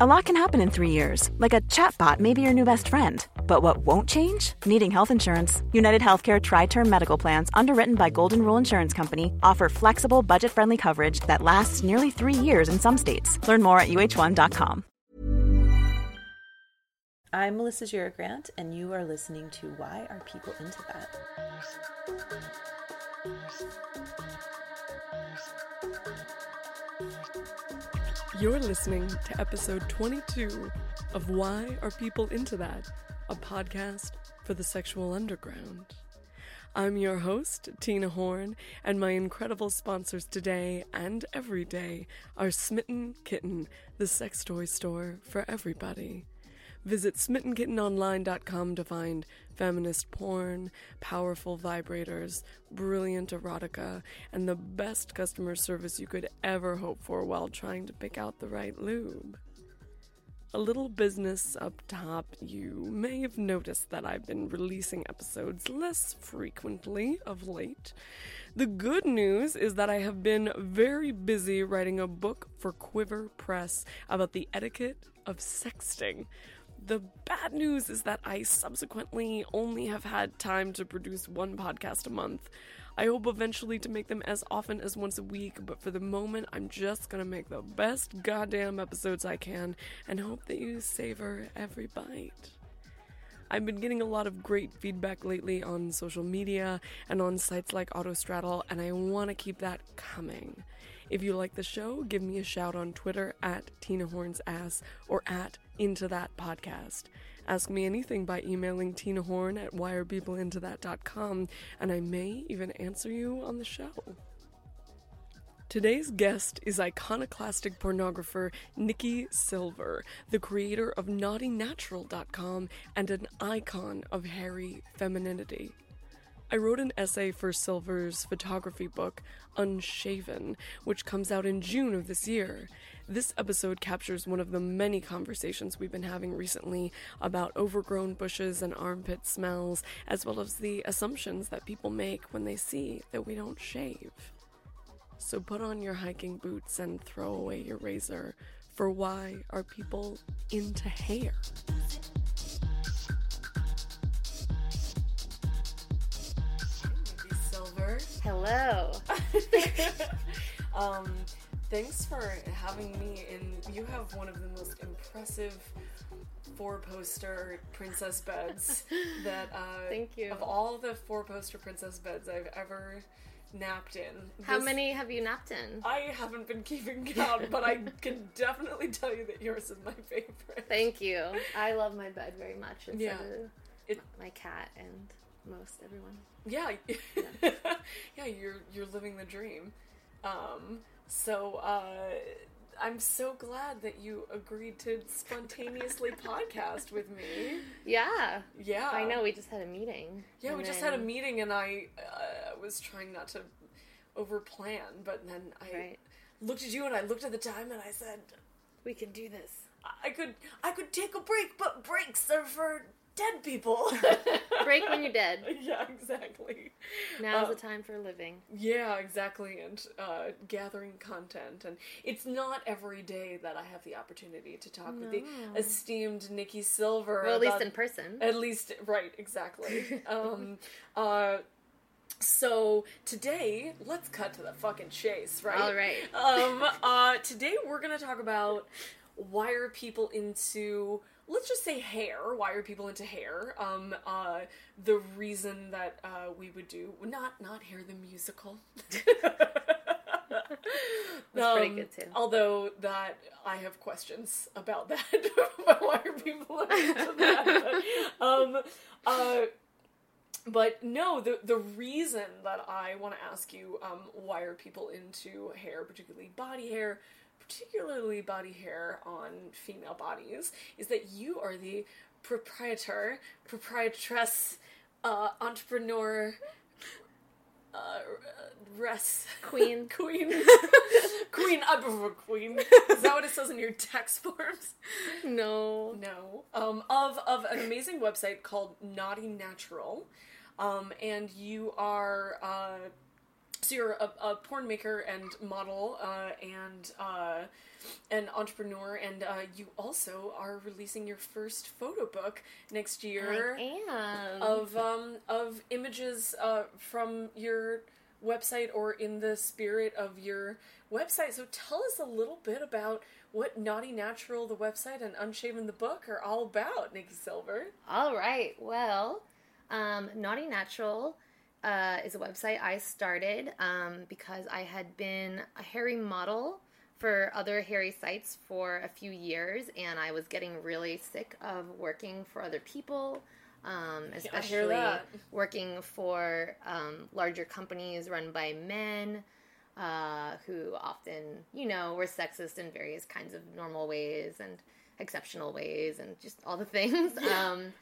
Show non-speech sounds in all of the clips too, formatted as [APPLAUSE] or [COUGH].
A lot can happen in three years, like a chatbot may be your new best friend. But what won't change? Needing health insurance. United Healthcare TriTerm Medical Plans, underwritten by Golden Rule Insurance Company, offer flexible, budget friendly coverage that lasts nearly three years in some states. Learn more at uhone.com. I'm Melissa Gira Grant, and you are listening to Why Are People Into That? You're listening to episode 22 of Why Are People Into That? A podcast for the sexual underground. I'm your host, Tina Horn, and my incredible sponsors today and every day are Smitten Kitten, the sex toy store for everybody. Visit smittenkittenonline.com to find feminist porn, powerful vibrators, brilliant erotica, and the best customer service you could ever hope for while trying to pick out the right lube. A little business up top, you may have noticed that I've been releasing episodes less frequently of late. The good news is that I have been very busy writing a book for Quiver Press about the etiquette of sexting. The bad news is that I subsequently only have had time to produce one podcast a month. I hope eventually to make them as often as once a week, but for the moment, I'm just gonna make the best goddamn episodes I can and hope that you savor every bite. I've been getting a lot of great feedback lately on social media and on sites like Autostraddle, and I want to keep that coming. If you like the show, give me a shout on Twitter at Tina Horn's Ass or at Into That Podcast. Ask me anything by emailing Tina Horn at whyarepeopleintothat.com, and I may even answer you on the show. Today's guest is iconoclastic pornographer Nikki Silver, the creator of NaughtyNatural.com and an icon of hairy femininity. I wrote an essay for Silver's photography book, Unshaven, which comes out in June of this year. This episode captures one of the many conversations we've been having recently about overgrown bushes and armpit smells, as well as the assumptions that people make when they see that we don't shave. So put on your hiking boots and throw away your razor, for why are people into hair? Silver. Hello. [LAUGHS] um, thanks for having me in. You have one of the most impressive four poster princess beds [LAUGHS] that uh, Thank you. of all the four poster princess beds I've ever napped in. How this- many have you napped in? I haven't been keeping count, but I [LAUGHS] can definitely tell you that yours is my favorite. Thank you. I love my bed very much. It's Yeah. It- my cat and most everyone. Yeah, yeah, [LAUGHS] you're you're living the dream. Um, so uh, I'm so glad that you agreed to spontaneously podcast with me. Yeah. Yeah, I know. We just had a meeting. Yeah, we and just had a meeting, and I uh, was trying not to overplan, but then I Right. looked at you and I looked at the time and I said, We can do this. I could I could take a break, but breaks are for dead people. [LAUGHS] Break when you're dead. [LAUGHS] yeah, exactly. Now's the time for living. Yeah, exactly, and uh, gathering content, and it's not every day that I have the opportunity to talk with the esteemed Nikki Silver. Well, at least in person. At least, right, exactly. [LAUGHS] um, uh, so today, let's cut to the fucking chase, right? All right. Um, uh, today we're gonna talk about why are people into let's just say hair. Why are people into hair? Um uh the reason that uh we would do not not hair the musical. [LAUGHS] That's pretty Um, good, too. although that i have questions about that. [LAUGHS] Why are people into that? But, um uh but no, the the reason that I want to ask you, um, why are people into hair, particularly body hair, particularly body hair on female bodies, is that you are the proprietor, proprietress, uh, entrepreneur, uh, Rest Queen. [LAUGHS] Queen. [LAUGHS] queen. I prefer Queen. Is that what it says in your text forms? No. No. Um, of of an amazing website called Naughty Natural, um, and you are uh, so you're a, a porn maker and model uh, and uh, an entrepreneur, and uh, you also are releasing your first photo book next year I am. of um, of images uh, from your website or in the spirit of your website. So tell us a little bit about what Naughty Natural, the website, and Unshaven the book are all about, Nikki Silver. All right. Well, um, Naughty Natural uh, is a website I started um, because I had been a hairy model for other hairy sites for a few years, and I was getting really sick of working for other people. Um, especially working for um, larger companies run by men uh, who often, you know, were sexist in various kinds of normal ways and exceptional ways and just all the things. Um,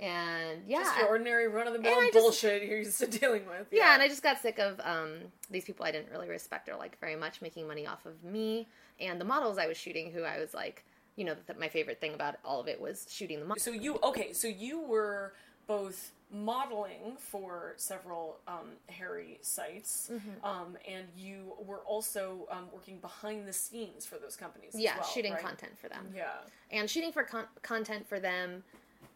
and yeah, Just your ordinary run of the mill bullshit you're used to [LAUGHS] dealing with. yeah, and I just got sick of um, these people I didn't really respect or like very much making money off of me and the models I was shooting, who I was like, you know, that my favorite thing about all of it was shooting the models. So you okay? So you were both modeling for several um, hairy sites, Mm-hmm. um, and you were also um, working behind the scenes for those companies. as Yeah, well, shooting right? content for them. Yeah. and shooting for con- content for them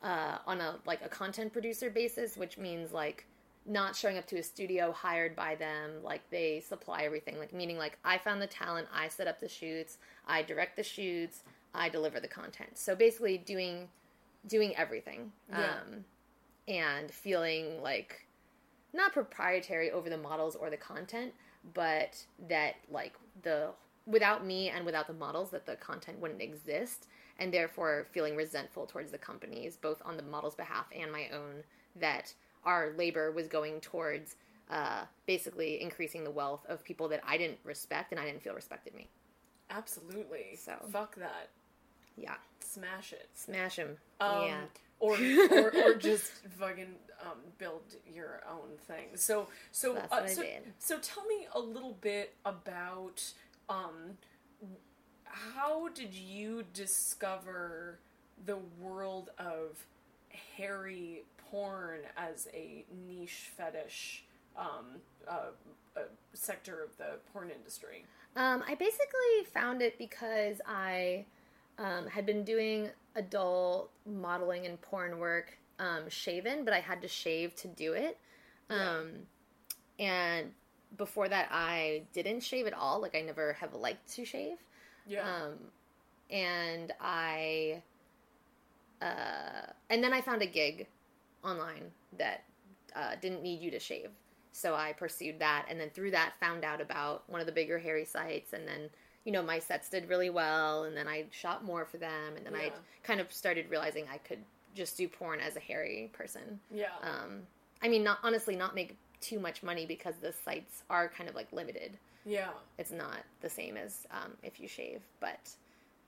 uh, on a like a content producer basis, which means like not showing up to a studio hired by them. Like they supply everything. Like meaning like I found the talent, I set up the shoots, I direct the shoots, I deliver the content. So basically doing doing everything. Yeah. Um, and feeling like not proprietary over the models or the content, but that like the without me and without the models that the content wouldn't exist and therefore feeling resentful towards the companies both on the models behalf and my own that our labor was going towards uh, basically increasing the wealth of people that I didn't respect and I didn't feel respected me. Absolutely. So. fuck that. Yeah, Smash it. smash them. Um, yeah. Or, or or [LAUGHS] just fucking um, build your own thing. So so That's uh, so, did. so tell me a little bit about um, how did you discover the world of hairy porn as a niche fetish um, uh, uh, sector of the porn industry? Um, I basically found it because I um, had been doing adult modeling and porn work um, shaven, but I had to shave to do it. Um, and before that, I didn't shave at all. Like, I never have liked to shave. Yeah. Um, and I, uh, and then I found a gig online that uh, didn't need you to shave. So I pursued that, and then through that, found out about one of the bigger hairy sites, and then you know my sets did really well, and then I shot more for them, and then I kind of started realizing I could just do porn as a hairy person. yeah. Um, I mean, not honestly, not make too much money because the sites are kind of like limited yeah. it's not the same as um, if you shave but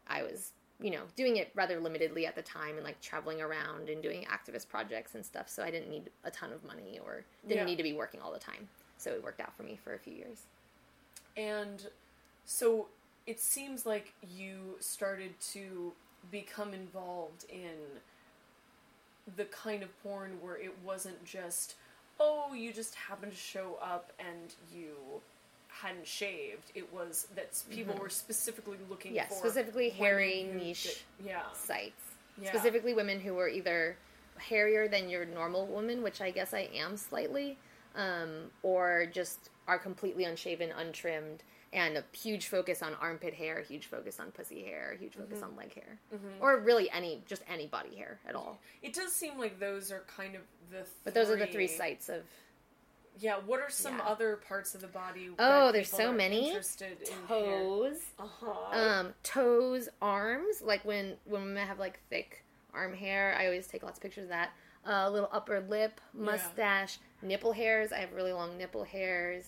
i was you know doing it rather limitedly at the time and like traveling around and doing activist projects and stuff so i didn't need a ton of money or didn't Yeah. need to be working all the time so it worked out for me for a few years And so it seems like you started to become involved in the kind of porn where it wasn't just, oh, you just happened to show up and you hadn't shaved. It was that people were specifically looking Mm-hmm. Yeah, for specifically hairy, niche did- yeah. sites Yeah. specifically women who were either hairier than your normal woman which i guess i am slightly um, or just are completely unshaven untrimmed and a huge focus on armpit hair huge focus on pussy hair huge focus Mm-hmm. on leg hair or really any just any body hair at all It does seem like those are kind of the. but those are the three sites of Yeah. What are some Yeah. other parts of the body? Oh, there's so many. Interested in toes Uh-huh. um, toes, arms. Like when when women have like thick arm hair, I always take lots of pictures of that. A uh, little upper lip, mustache, nipple hairs. I have really long nipple hairs.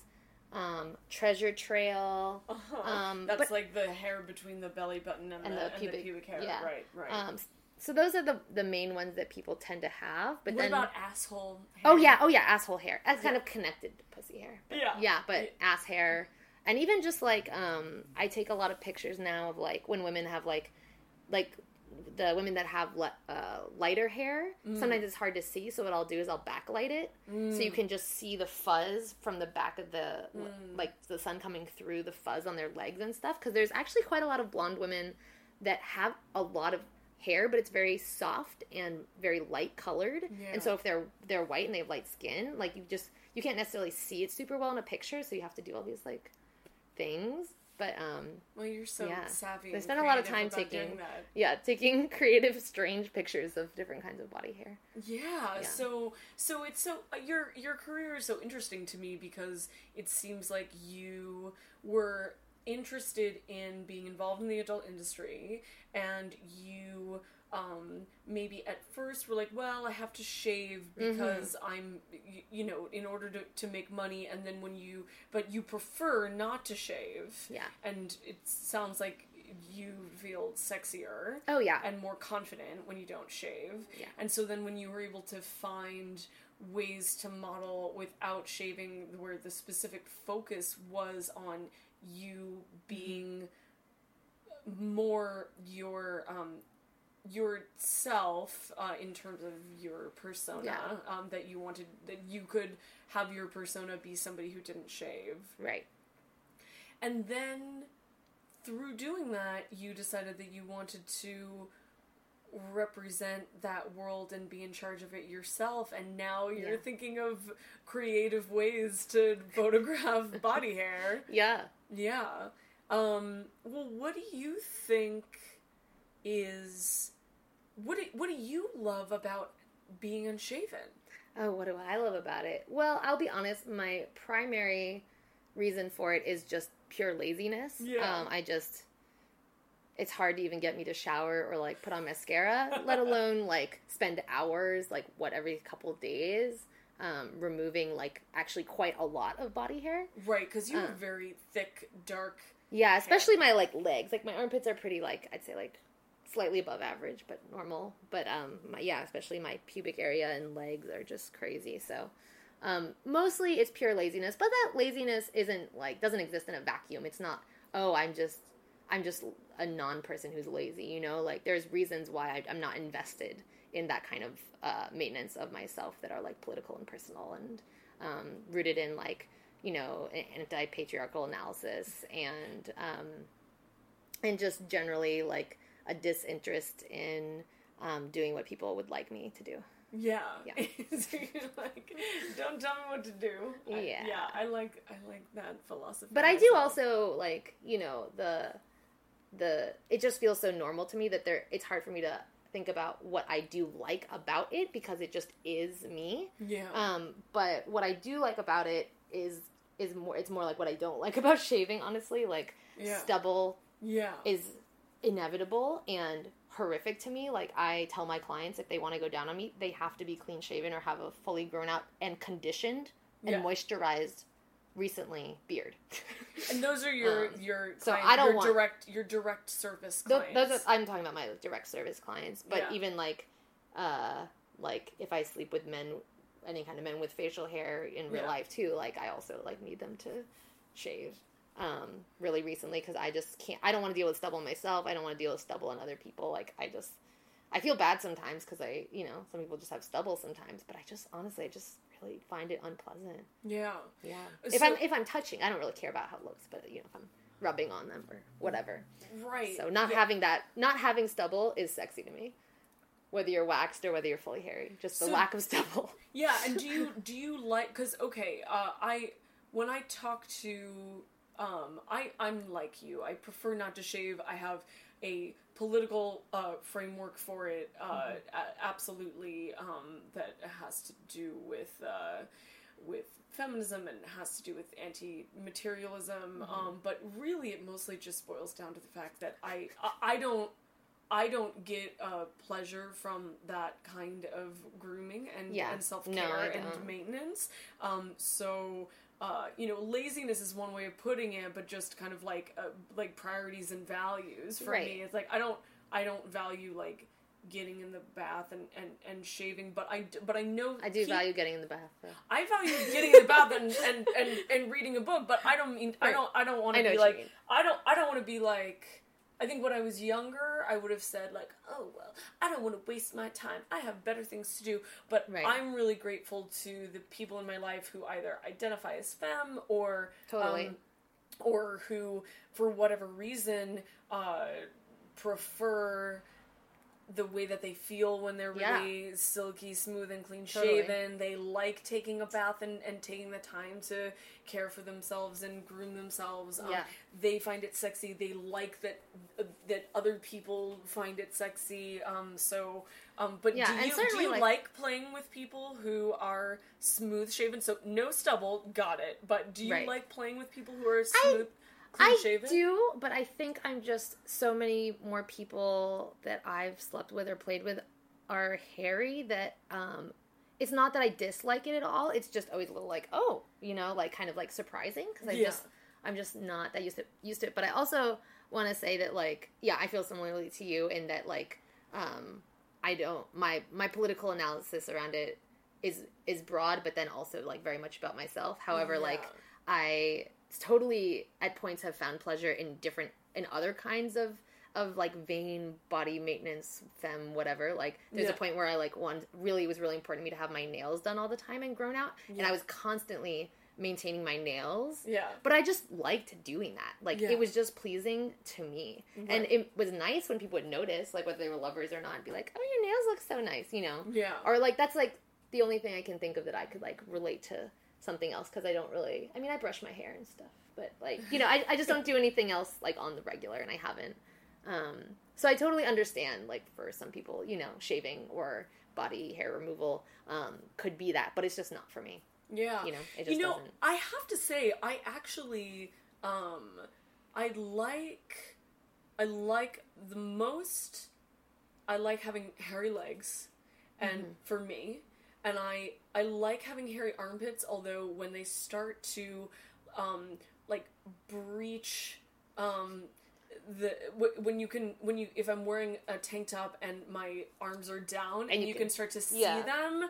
Um, treasure trail. Uh-huh. Um, That's but- like the hair between the belly button and, and the, the and pubic, the pubic hair. yeah. Right, right. Um, so those are the the main ones that people tend to have. But what then about asshole? Hair? oh yeah, oh yeah, asshole hair. That's kind of connected to pussy hair. But Yeah. yeah, but ass hair, and even just like um, I take a lot of pictures now of like when women have like like the women that have le- uh, lighter hair. Mm. Sometimes it's hard to see, so what I'll do is I'll backlight it, so you can just see the fuzz from the back of the Mm. like the sun coming through the fuzz on their legs and stuff. Because there's actually quite a lot of blonde women that have a lot of hair, but it's very soft and very light colored. Yeah. And so if they're they're white and they have light skin, like you just you can't necessarily see it super well in a picture, so you have to do all these like things. But um Well, you're so yeah, savvy. they and spend a lot of time taking that. yeah taking [LAUGHS] creative, strange pictures of different kinds of body hair. Yeah, Yeah. so so it's so uh, your your career is so interesting to me because it seems like you were interested in being involved in the adult industry and you um maybe at first were like well i have to shave because i'm y- you know in order to, to make money and then when you but you prefer not to shave Yeah. and it sounds like you feel sexier Oh yeah. and more confident when you don't shave. Yeah. And so then when you were able to find ways to model without shaving where the specific focus was on you being more your um yourself uh, in terms of your persona Yeah. um, that you wanted that you could have your persona be somebody who didn't shave right. and then through doing that, you decided that you wanted to represent that world and be in charge of it yourself. And now you're Yeah. thinking of creative ways to photograph [LAUGHS] body hair. Yeah. Yeah. Um, well, what do you think is what do, what do you love about being unshaven? Oh, what do I love about it? Well, I'll be honest, my primary reason for it is just pure laziness. Yeah. Um, I just it's hard to even get me to shower or like put on mascara, let [LAUGHS] alone like spend hours, like what every couple of days, um, removing like actually quite a lot of body hair. Right, because you have Uh. very thick, dark. Yeah, especially my like legs. Like my armpits are pretty like I'd say like slightly above average, but normal. But um, my, yeah, especially my pubic area and legs are just crazy. So um, mostly it's pure laziness, but that laziness isn't like doesn't exist in a vacuum. It's not oh I'm just I'm just a non person who's lazy. You know, like there's reasons why I, I'm not invested in that kind of uh, maintenance of myself that are like political and personal and um, rooted in like you know anti patriarchal analysis and um, and just generally like a disinterest in um, doing what people would like me to do. Yeah. Yeah. [LAUGHS] so you're like, don't tell me what to do. I- Yeah. yeah. I like I like that philosophy. But I do also like you know the the it just feels so normal to me that there it's hard for me to think about what I do like about it because it just is me. Yeah. Um, but what I do like about it is is more it's more like what I don't like [LAUGHS] about shaving. Honestly, like Yeah. stubble yeah. is inevitable and horrific to me. Like I tell my clients if they want to go down on me, they have to be clean shaven or have a fully grown out and conditioned and Yeah. moisturized recently beard. and those are your um, your so client- I don't your want- direct your direct service clients. those are, I'm talking about my direct service clients, but Yeah. even like uh like if I sleep with men any kind of men with facial hair in real Yeah. life too, like I also like need them to shave um really recently cuz I just can't I don't want to deal with stubble myself. I don't want to deal with stubble on other people. Like I just I feel bad sometimes cuz I, you know, some people just have stubble sometimes, but I just honestly I just really find it unpleasant. yeah. Yeah. So- if I'm if I'm touching, I don't really care about how it looks, but you know, if I'm rubbing on them or whatever. Right. So not Yeah. having that, not having stubble is sexy to me. Whether you're waxed or whether you're fully hairy, just the So- lack of stubble. Yeah, and do you [LAUGHS] do you like cuz okay, uh I when I talk to um I I'm like you. I prefer not to shave. I have a political uh framework for it uh a- absolutely um that has to do with uh with feminism and has to do with anti-materialism um but really it mostly just boils down to the fact that I I, I don't I don't get uh, pleasure from that kind of grooming and, Yeah. and self care No, and maintenance. Um, so, uh, you know, laziness is one way of putting it, but just kind of like uh, like priorities and values for Right. me. It's like I don't I don't value like getting in the bath and, and, and shaving, but I but I know I do value getting in the bath. Though. I value getting in the bath and, [LAUGHS] and, and, and reading a book, but I don't mean I don't I don't want to be like. I don't I don't want to be like I think when I was younger I would have said like oh well I don't want to waste my time I have better things to do but Right. I'm really grateful to the people in my life who either identify as femme or Totally. um, or who for whatever reason uh, prefer the way that they feel when they're Yeah. really silky smooth and clean Totally. shaven they like taking a bath and, and taking the time to care for themselves and groom themselves um, Yeah. they find it sexy they like that uh, that other people find it sexy um, so um, but Yeah, do you, do you like- like playing with people who are smooth shaven so no stubble got it but do you Right. like playing with people who are smooth clean I do, but I think I'm just so many more people that I've slept with or played with are hairy that um it's not that I dislike it at all. It's just always a little like, oh, you know, like kind of like surprising because I Yeah. just I'm just not that used to used to it. But I also want to say that like, yeah, I feel similarly to you in that like um I don't my my political analysis around it is is broad but then also like very much about myself. However, like I totally at points have found pleasure in different in other kinds of of like vain body maintenance femme whatever like there's Yeah. a point where i like one really it was really important to me to have my nails done all the time and grown out and i was constantly maintaining my nails Yeah. but i just liked doing that like Yeah. it was just pleasing to me and it was nice when people would notice like whether they were lovers or not be like oh your nails look so nice you know Yeah. or like that's like the only thing I can think of that I could like relate to something else because I don't really. I mean, I brush my hair and stuff, but like you know, I I just don't do anything else like on the regular, and I haven't. Um, so I totally understand like for some people, you know, shaving or body hair removal um, could be that, but it's just not for me. Yeah. You know, it just you know, doesn't- I have to say, I actually, um, I like, I like the most, I like having hairy legs, and Mm-hmm. for me, and I, I like having hairy armpits, although when they start to, um, like, breach, um, the w- when you can when you if I'm wearing a tank top and my arms are down and, you you can- can, start to see yeah. them,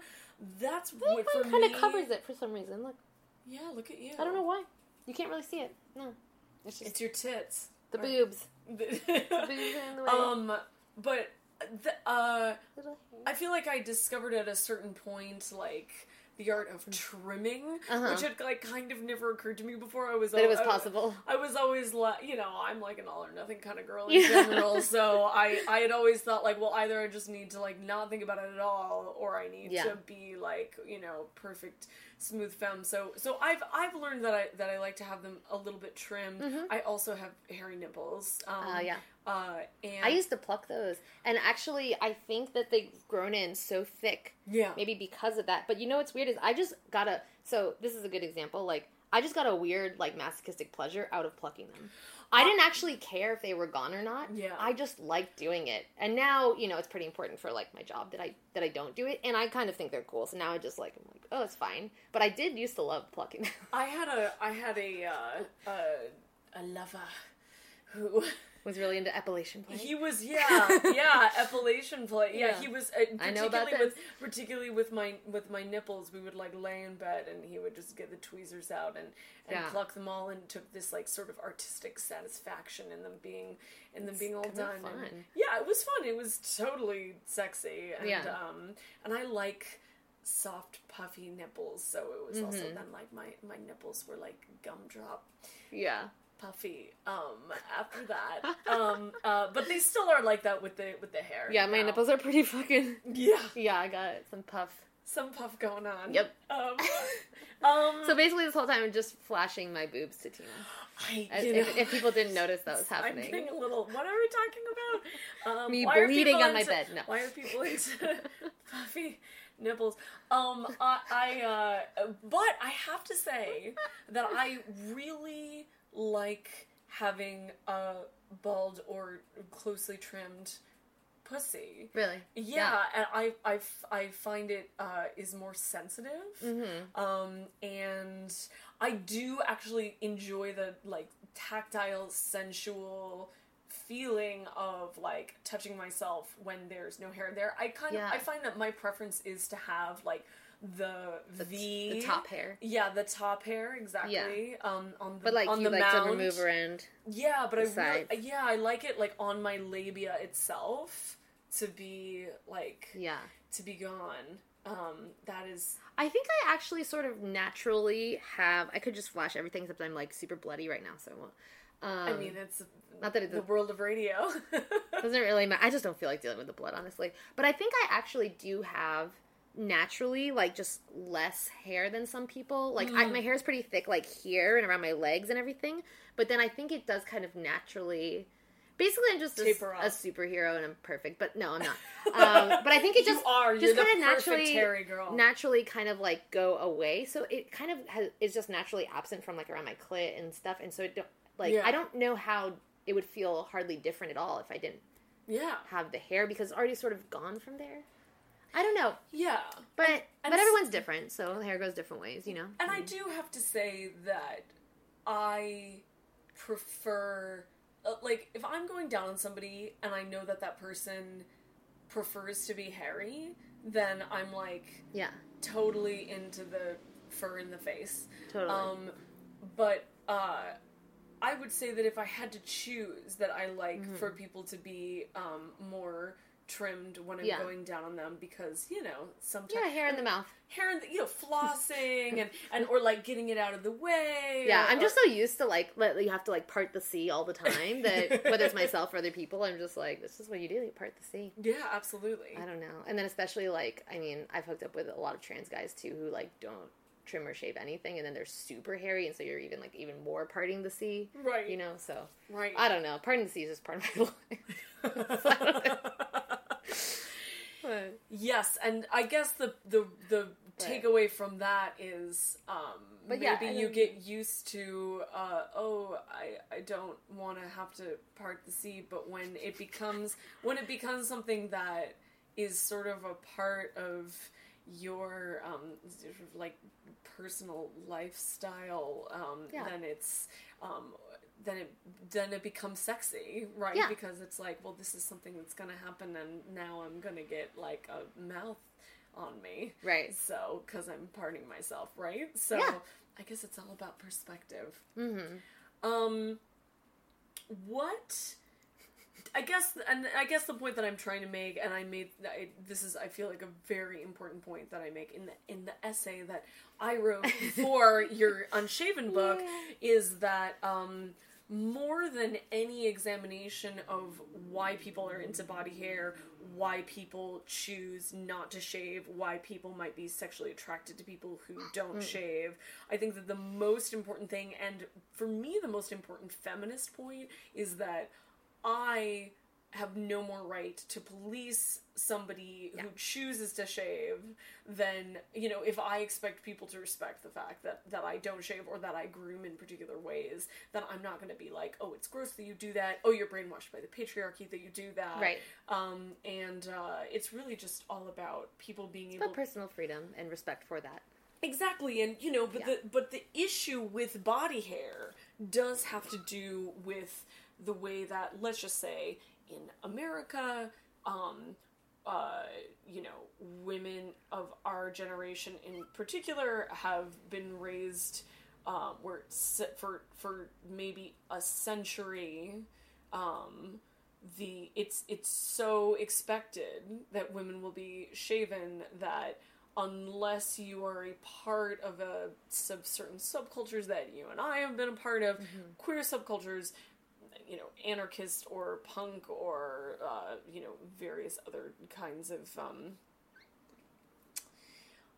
that's what for kind of covers it for some reason. Look, Yeah, look at you. I don't know why. You can't really see it. No, it's just It's your tits. the Or- boobs. [LAUGHS] boobs Boobs are in the way. um, but the, uh, Little. I feel like I discovered at a certain point, like the art of trimming, Uh-huh. which had like kind of never occurred to me before. I was That it was possible. I was always like, you know, I'm like an all or nothing kind of girl in Yeah. general. [LAUGHS] So I, I had always thought like, well, either I just need to like not think about it at all, or I need Yeah. to be like, you know, perfect smooth femme. So, so I've I've learned that I that I like to have them a little bit trimmed. I also have hairy nipples. Um, Mm-hmm. Uh, yeah. Uh, and I used to pluck those, and actually, I think that they've grown in so thick. Yeah. Maybe because of that. But you know what's weird is I just got a. So this is a good example. Like I just got a weird like masochistic pleasure out of plucking them. I didn't actually care if they were gone or not. Yeah. I just liked doing it, and now you know it's pretty important for like my job that I that I don't do it, and I kind of think they're cool. So now I just like I'm like oh it's fine. But I did used to love plucking them. I had a I had a uh, a, a lover who Was really into epilation play. he was yeah yeah [LAUGHS] epilation play yeah, Yeah. he was uh, I know about particularly with this. particularly with my with my nipples we would like lay in bed and he would just get the tweezers out and and Yeah. pluck them all and took this like sort of artistic satisfaction in them being in them being all done and- yeah it was fun it was totally sexy and Yeah. um and I like soft puffy nipples so it was also Mm-hmm. then like my my nipples were like gumdrop yeah. Puffy um after that um uh but they still are like that with the with the hair Yeah, my now. nipples are pretty fucking. yeah Yeah, I got some puff. some puff going on Yep. um [LAUGHS] um So basically, this whole time I'm just flashing my boobs to Tina. I, As- you If, know, if people didn't notice that was happening I'm getting a little what are we talking about um Me bleeding on my into- bed, no. why are people [LAUGHS] into puffy nipples um I, I uh but I have to say that I really like having a bald or closely trimmed pussy Really? yeah, and I, find it uh, is more sensitive Mm-hmm. um, and i do actually enjoy the like tactile sensual feeling of like touching myself when there's no hair there. I kind Yeah. of I find that my preference is to have like the The, V the top hair. Yeah, the top hair exactly. Um, on the But like on you the like mound. to remove around. Yeah, but I the really, yeah, I like it like on my labia itself to be like Yeah. to be gone. Um, that is I think I actually sort of naturally have. I could just flash everything except I'm like super bloody right now, so I won't. Um, I mean, it's not that it the world of radio. doesn't really matter. I just don't feel like dealing with the blood, honestly. But I think I actually do have naturally like just less hair than some people. Like I, my hair is pretty thick, like here and around my legs and everything. But then I think it does kind of naturally. Basically, I'm just a, a superhero and I'm perfect. But no, I'm not. [LAUGHS] Um, but I think it You just are. just kind of naturally naturally kind of like go away. So it kind of has, is just naturally absent from like around my clit and stuff. And so it don't, like Yeah. I don't know how it would feel hardly different at all if I didn't yeah, have the hair because it's already sort of gone from there. I don't know, yeah. but and but s- everyone's different, so hair goes different ways, you know. And I do have to say that I prefer, uh, like, if I'm going down on somebody and I know that that person prefers to be hairy, then I'm like Yeah, totally into the fur in the face. totally. Um, but uh, I would say that if I had to choose, that I like Mm-hmm. for people to be um, more trimmed when I'm Yeah. going down on them because you know sometimes yeah, hair in the mouth. hair in the, you know flossing and and or like getting it out of the way. Yeah, or- I'm just so used to like let you have to like part the sea all the time that [LAUGHS] whether it's myself or other people, I'm just like this is what you do, you part the sea. yeah, absolutely. I don't know. And then especially like I mean, I've hooked up with a lot of trans guys too who like don't trim or shave anything and then they're super hairy and so you're even like even more parting the sea. Right. You know, so Right. I don't know. Parting the sea is just part of my [LAUGHS] life. [LAUGHS] So I don't know. But- Yes, and I guess the the the takeaway from that is um, maybe yeah, you get used to uh, oh I I don't want to have to part the sea, but when it becomes when it becomes something that is sort of a part of your um, sort of like personal lifestyle, um, Yeah. then it's um, then it then it becomes sexy, right? Yeah. Because it's like, well, this is something that's gonna happen, and now I'm gonna get like a mouth on me, Right. So, because I'm parting myself, right? So, Yeah. I guess it's all about perspective. Mhm. Um, what? I guess, and I guess the point that I'm trying to make, and I made I, this is, I feel like a very important point that I make in the in the essay that I wrote [LAUGHS] for your Unshaven book, is that um, more than any examination of why people are into body hair, why people choose not to shave, why people might be sexually attracted to people who don't mm. shave. I think that the most important thing, and for me, the most important feminist point, is that I have no more right to police somebody who chooses to shave than you know if i expect people to respect the fact that that i don't shave or that i groom in particular ways then i'm not going to be like oh it's gross that you do that oh you're brainwashed by the patriarchy that you do that Right. um and uh it's really just all about people being able About personal freedom and respect for that. Exactly, and you know, but Yeah. the but the issue with body hair does have to do with the way that let's just say in America, um, uh, you know, women of our generation in particular have been raised um, where for for maybe a century. Um, the it's it's so expected that women will be shaven that unless you are a part of a sub certain subcultures that you and I have been a part of, queer subcultures, you know, anarchist or punk or uh, you know various other kinds of um,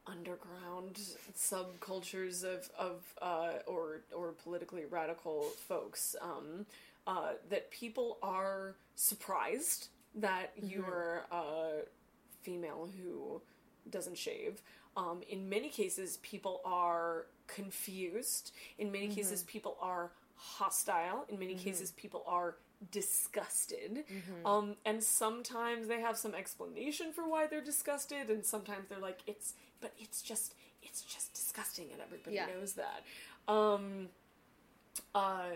underground subcultures of of uh, or or politically radical folks um, uh, that people are surprised that you're a female who doesn't shave. Um, in many cases, people are confused. In many cases, people are hostile. In many cases, people are disgusted. Um, and sometimes they have some explanation for why they're disgusted, and sometimes they're like, "It's," but it's just, it's just disgusting, and everybody Yeah. knows that. Um, uh,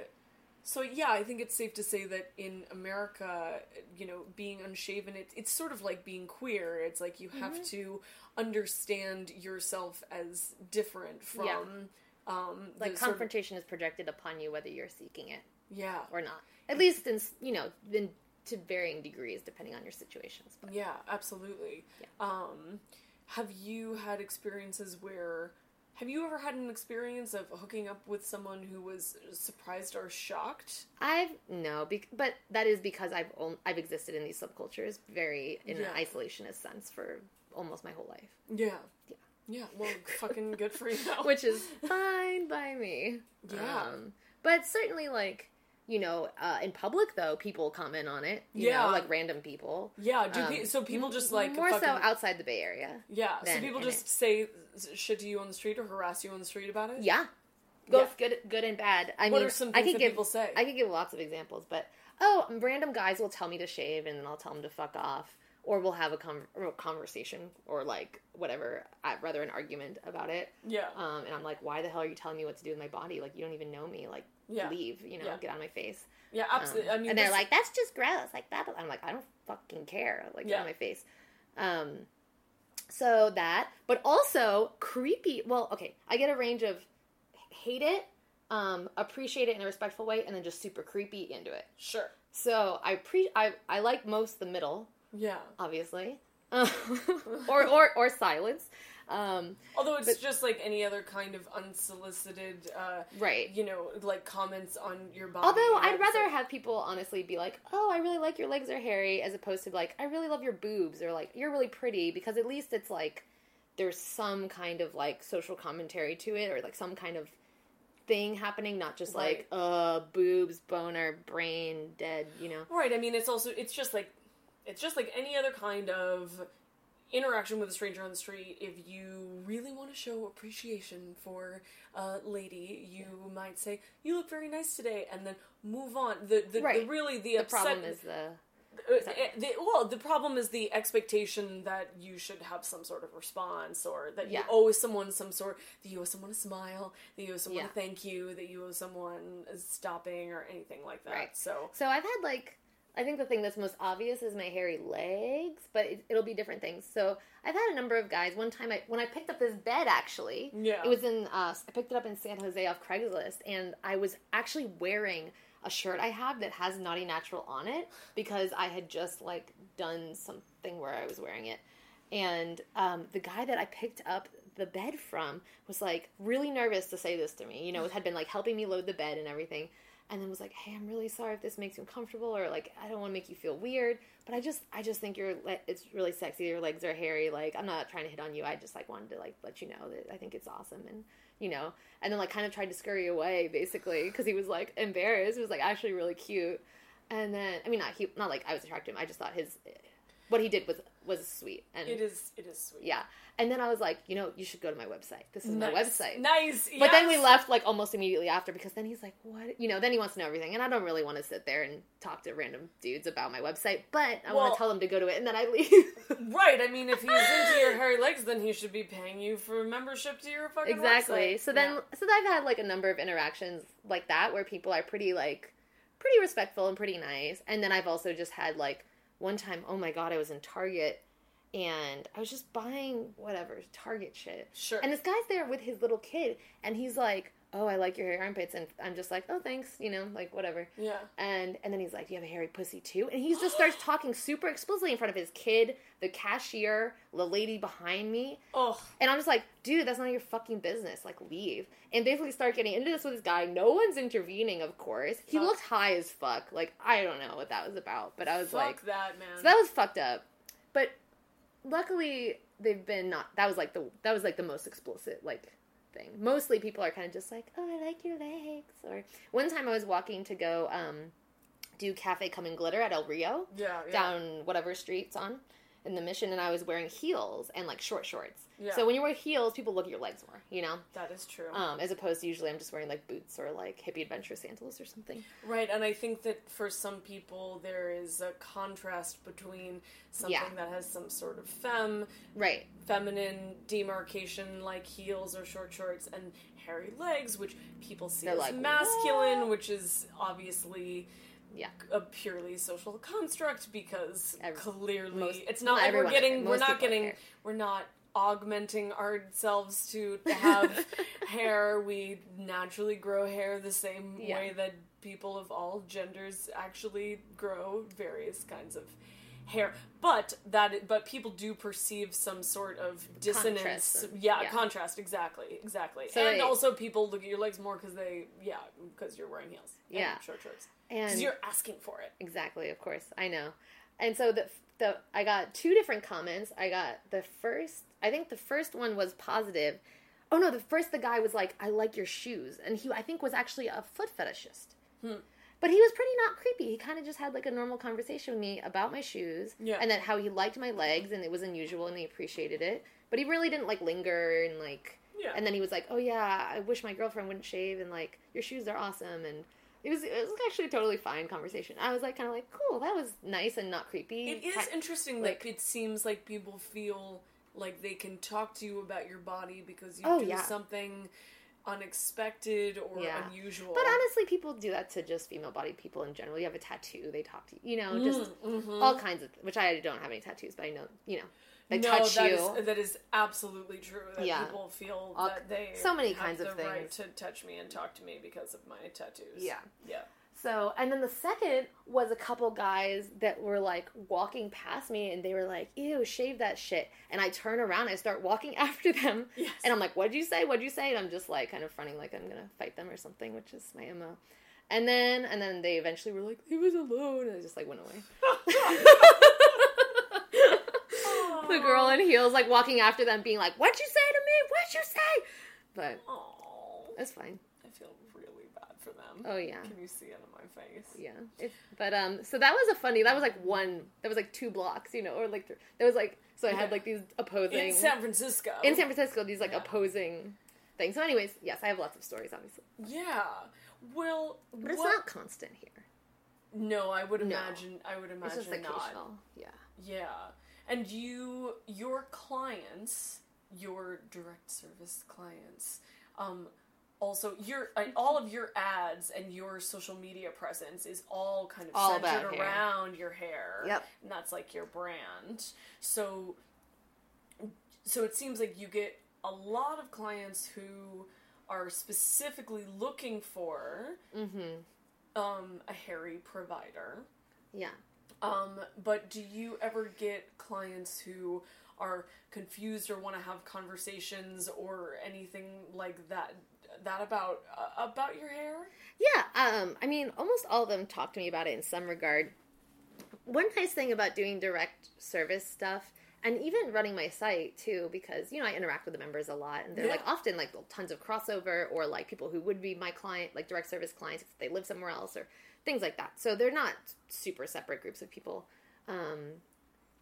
So yeah, I think it's safe to say that in America, you know, being unshaven, it, it's sort of like being queer. It's like you have Mm-hmm. to understand yourself as different from, Yeah. Um, Like the sort of- confrontation is projected upon you whether you're seeking it yeah, or not. At least in you know, in to varying degrees depending on your situations. But yeah, absolutely. Um, have you had experiences where? Have you ever had an experience of hooking up with someone who was surprised or shocked? I've no, bec- but that is because I've on- I've existed in these subcultures very in Yeah. an isolationist sense for almost my whole life, Yeah. Yeah. Yeah. Well, fucking good for you. [LAUGHS] which is fine by me. Yeah. Um, but certainly, like you know, uh, in public though, people comment on it. You Yeah. know, like random people. Yeah. Do Um, pe- so people just like more so outside the Bay Area. Yeah. So people just it. say shit to you on the street or harass you on the street about it. Yeah. Both Yeah. good good and bad. I What mean, are some I things could that give, people say? I could give lots of examples, but oh, random guys will tell me to shave and then I'll tell them to fuck off. Or we'll have a, con- conversation or like whatever, I'd rather an argument about it. Yeah. Um, and I'm like, why the hell are you telling me what to do with my body? Like, you don't even know me. Like, Yeah. leave, you know, Yeah. get out of my face. yeah. Um, Absolutely. I mean, and they're like, that's just gross. Like that. I'm like, I don't fucking care. Like, get Yeah. out of my face. Um, so that, but also creepy. Well, okay, I get a range of hate it, um, appreciate it in a respectful way, and then just super creepy into it. sure. So I pre I I like most the middle, Yeah. obviously, [LAUGHS] or or or silence. Um, Although it's just like any other kind of unsolicited, uh, right. you know, like comments on your body. Although I'd rather have people honestly be like, "Oh, I really like your legs are hairy," as opposed to like, "I really love your boobs," or like, "You're really pretty," because at least it's like there's some kind of like social commentary to it, or like some kind of thing happening, not just like, "Uh, boobs, boner, brain, dead," you know. Right. I mean, it's also it's just like it's just like any other kind of interaction with a stranger on the street. If you really want to show appreciation for a lady, you might say, "You look very nice today," and then move on. The the, the really the, The upset, problem is the Uh, eh, the, well, the problem is the expectation that you should have some sort of response, or that Yeah. you owe someone some sort, that you owe someone a smile, that you owe someone Yeah. a thank you, that you owe someone a stopping, or anything like that. Right. So, So I've had like I think the thing that's most obvious is my hairy legs, but it, it'll be different things. So I've had a number of guys. One time, I when I picked up this bed, actually, Yeah. it was in. Uh, I picked it up in San Jose off Craigslist, and I was actually wearing a shirt I have that has Naughty Natural on it because I had just like done something where I was wearing it, and um, the guy that I picked up the bed from was like really nervous to say this to me. You know, had been like helping me load the bed and everything and then was like, "Hey, I'm really sorry if this makes you uncomfortable, or like I don't want to make you feel weird, but I just I just think you're le- it's really sexy. Your legs are hairy. Like I'm not trying to hit on you. I just like wanted to like let you know that I think it's awesome, and you know, and then like kind of tried to scurry away basically because he was like embarrassed. It was like actually really cute, and then I mean not he not like I was attracted to him. I just thought his what he did was was sweet, and it is it is sweet. yeah. And then I was like, you know, you should go to my website. This is my website. Nice. But then we left like almost immediately after because then he's like, "What?" You know, then he wants to know everything, and I don't really want to sit there and talk to random dudes about my website. But I Well- want to tell them to go to it, and then I leave. [LAUGHS] Right. I mean, if he's into your [LAUGHS] hairy legs, then he should be paying you for membership to your fucking exactly. website. So then, Yeah. so I've had like a number of interactions like that where people are pretty like pretty respectful and pretty nice, and then I've also just had like one time, oh my god, I was in Target. And I was just buying whatever Target shit. Sure. And this guy's there with his little kid, and he's like, "Oh, I like your hairy armpits," and I'm just like, "Oh, thanks," you know, like whatever. Yeah. And and then he's like, "Do you have a hairy pussy too?" And he just starts [GASPS] talking super explicitly in front of his kid, the cashier, the lady behind me, Oh. and I'm just like, "Dude, that's none of your fucking business. Like, leave." And basically start getting into this with this guy. No one's intervening, of course. He Fuck. looked high as fuck. Like, I don't know what that was about, but I was Fuck like, that, man. so that was fucked up. But luckily, they've been not. That was like the that was like the most explicit like thing. Mostly people are kind of just like, oh, I like your legs. Or one time I was walking to go um, do Cafe Come and Glitter at El Rio yeah, yeah. down whatever streets on. In the mission and I was wearing heels and like short shorts. Yeah. So when you wear heels, people look at your legs more, you know? That is true. Um, as opposed to usually I'm just wearing like boots or like hippie adventure sandals or something. Right, and I think that for some people there is a contrast between something Yeah. that has some sort of femme, Right. feminine demarcation like heels or short shorts and hairy legs, which people see They're as like, masculine, "What?" which is obviously Yeah. a purely social construct because Every- clearly most- it's not not like we're getting we're not getting care. we're not augmenting ourselves to have [LAUGHS] hair we naturally grow hair the same Yeah. way that people of all genders actually grow various kinds of hair but that but people do perceive some sort of dissonance Contrast. yeah, Yeah. contrast exactly exactly So and they- also people look at your legs more because they yeah because you're wearing heels and Yeah. short shorts And because you're asking for it Exactly, of course. I know. And so the the I got two different comments. I got the first I think the first one was positive. Oh no, the first the guy was like, I like your shoes. And he I think was actually a foot fetishist. Hmm. But he was pretty not creepy. He kind of just had like a normal conversation with me about my shoes Yeah. and that how he liked my legs and it was unusual and he appreciated it. But he really didn't like linger and like Yeah. and then he was like, "Oh yeah, I wish my girlfriend wouldn't shave and like your shoes are awesome." And it was it was actually a totally fine conversation. I was like kind of like, "Cool, that was nice and not creepy." It is interesting like- that it seems like people feel like they can talk to you about your body because you Oh, do yeah. something unexpected or Yeah. unusual. But honestly, people do that to just female-bodied people in general. You have a tattoo, they talk to you, you know, just Mm-hmm. all kinds of. Which I don't have any tattoos, but I know, you know, they no, touch that you. is- that is absolutely true. That Yeah. people feel All- that they so many kinds of the right things. to touch me and talk to me because of my tattoos. Yeah. yeah. So, and then the second was a couple guys that were like walking past me and they were like, ew, shave that shit. And I turn around, I start walking [LAUGHS] after them. Yes. And I'm like, what'd you say? What'd you say? And I'm just like kind of fronting like I'm gonna fight them or something, which is my MO. And then, and then they eventually were like, he was alone. And I just like went away. [LAUGHS] the girl in heels like walking after them being like, what'd you say to me? What'd you say? But Oh, it's fine. I feel really bad for them. Oh, yeah. Can you see it on my face? Yeah. It's, but um, so that was a funny. That was like one. That was like two blocks, you know, or like th- there was like so I had like these opposing In San Francisco. in San Francisco these like Yeah. opposing things. So, anyways, yes, I have lots of stories, obviously, Yeah. Well, but it's what- not constant here. No, I would No. imagine. I would It's imagine just not. occasional. Yeah. Yeah, and you, your clients, your direct service clients, um, also your uh, all of your ads and your social media presence is all kind of All centered hair. around your hair. Yep. and that's like your brand. So, so it seems like you get a lot of clients who are specifically looking for Mm-hmm. um, a hairy provider. Yeah. Um, but do you ever get clients who are confused or want to have conversations or anything like that? That about uh, about your hair? Yeah, um, I mean, almost all of them talk to me about it in some regard. One nice thing about doing direct service stuff, and even running my site too, because you know I interact with the members a lot, and they're like often like tons of crossover, or like people who would be my client, like direct service clients if they live somewhere else, or things like that. So they're not super separate groups of people, um,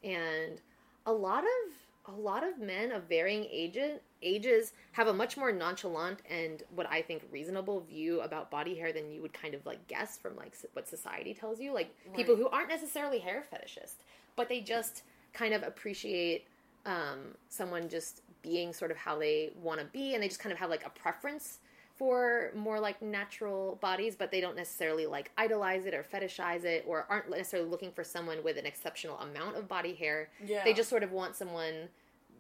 and a lot of a lot of men of varying ages ages have a much more nonchalant and what I think reasonable view about body hair than you would kind of like guess from like what society tells you. Like people who aren't necessarily hair fetishist, but they just kind of appreciate um, someone just being sort of how they want to be, and they just kind of have like a preference for more like natural bodies, but they don't necessarily like idolize it or fetishize it, or aren't necessarily looking for someone with an exceptional amount of body hair. Yeah. They just sort of want someone.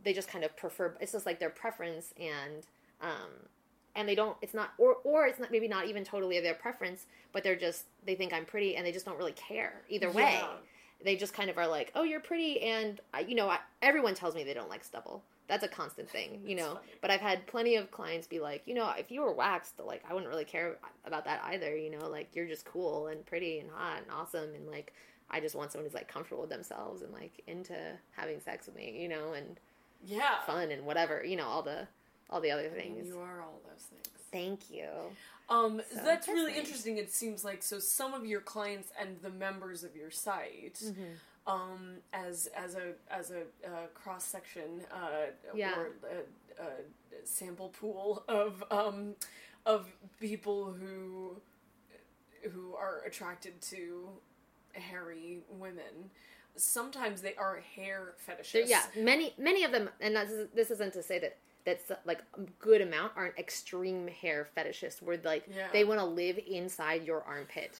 They just kind of prefer. It's just like their preference, and um, and they don't. It's not, or or it's not maybe not even totally their preference, but they're just they think I'm pretty, and they just don't really care either way. Yeah. They just kind of are like, oh, you're pretty, and I, you know, I, everyone tells me they don't like stubble. That's a constant thing, you know. funny. But I've had plenty of clients be like, you know, if you were waxed, like I wouldn't really care about that either. You know, like you're just cool and pretty and hot and awesome, and like I just want someone who's like comfortable with themselves and like into having sex with me, you know, and Yeah. fun and whatever, you know, all the all the other things. You are all those things. Thank you. Um, So, that's really nice. interesting. It seems like so some of your clients and the members of your site Mm-hmm. Um, as as a as a uh, cross section uh, Yeah. or a, a sample pool of um, of people who who are attracted to hairy women. Sometimes they are hair fetishists. yeah, many many of them, and this isn't to say that that's like a good amount aren't extreme hair fetishists where like Yeah. they want to live inside your armpit.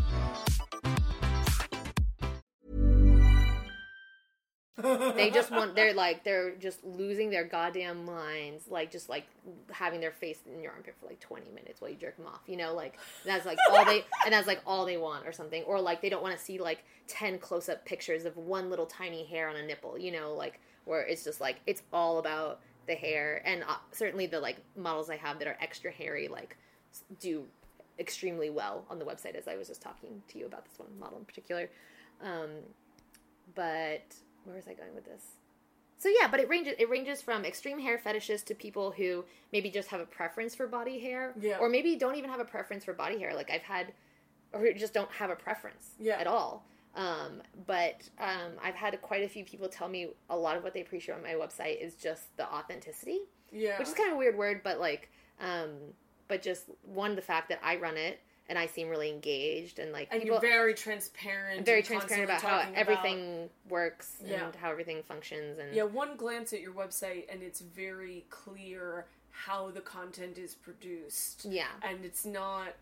They just [LAUGHS] want they're like they're just losing their goddamn minds, like just like having their face in your armpit for like twenty minutes while you jerk them off. You know, like that's like all they [LAUGHS] and that's like all they want or something, or like they don't want to see like ten close up pictures of one little tiny hair on a nipple. You know, like where it's just like it's all about the hair, and uh, certainly the like models I have that are extra hairy like do extremely well on the website as I was just talking to you about this one model in particular. Um, but where was I going with this? So yeah, but it ranges it ranges from extreme hair fetishes to people who maybe just have a preference for body hair, Yeah. or maybe don't even have a preference for body hair. Like I've had, or just don't have a preference Yeah. at all. Um, but um, I've had quite a few people tell me a lot of what they appreciate on my website is just the authenticity, yeah. which is kind of a weird word, but like, um, but just one the fact that I run it and I seem really engaged and like and people you're very transparent. I'm very transparent about how everything works Yeah. and how everything functions and Yeah, one glance at your website and it's very clear how the content is produced. Yeah. And it's not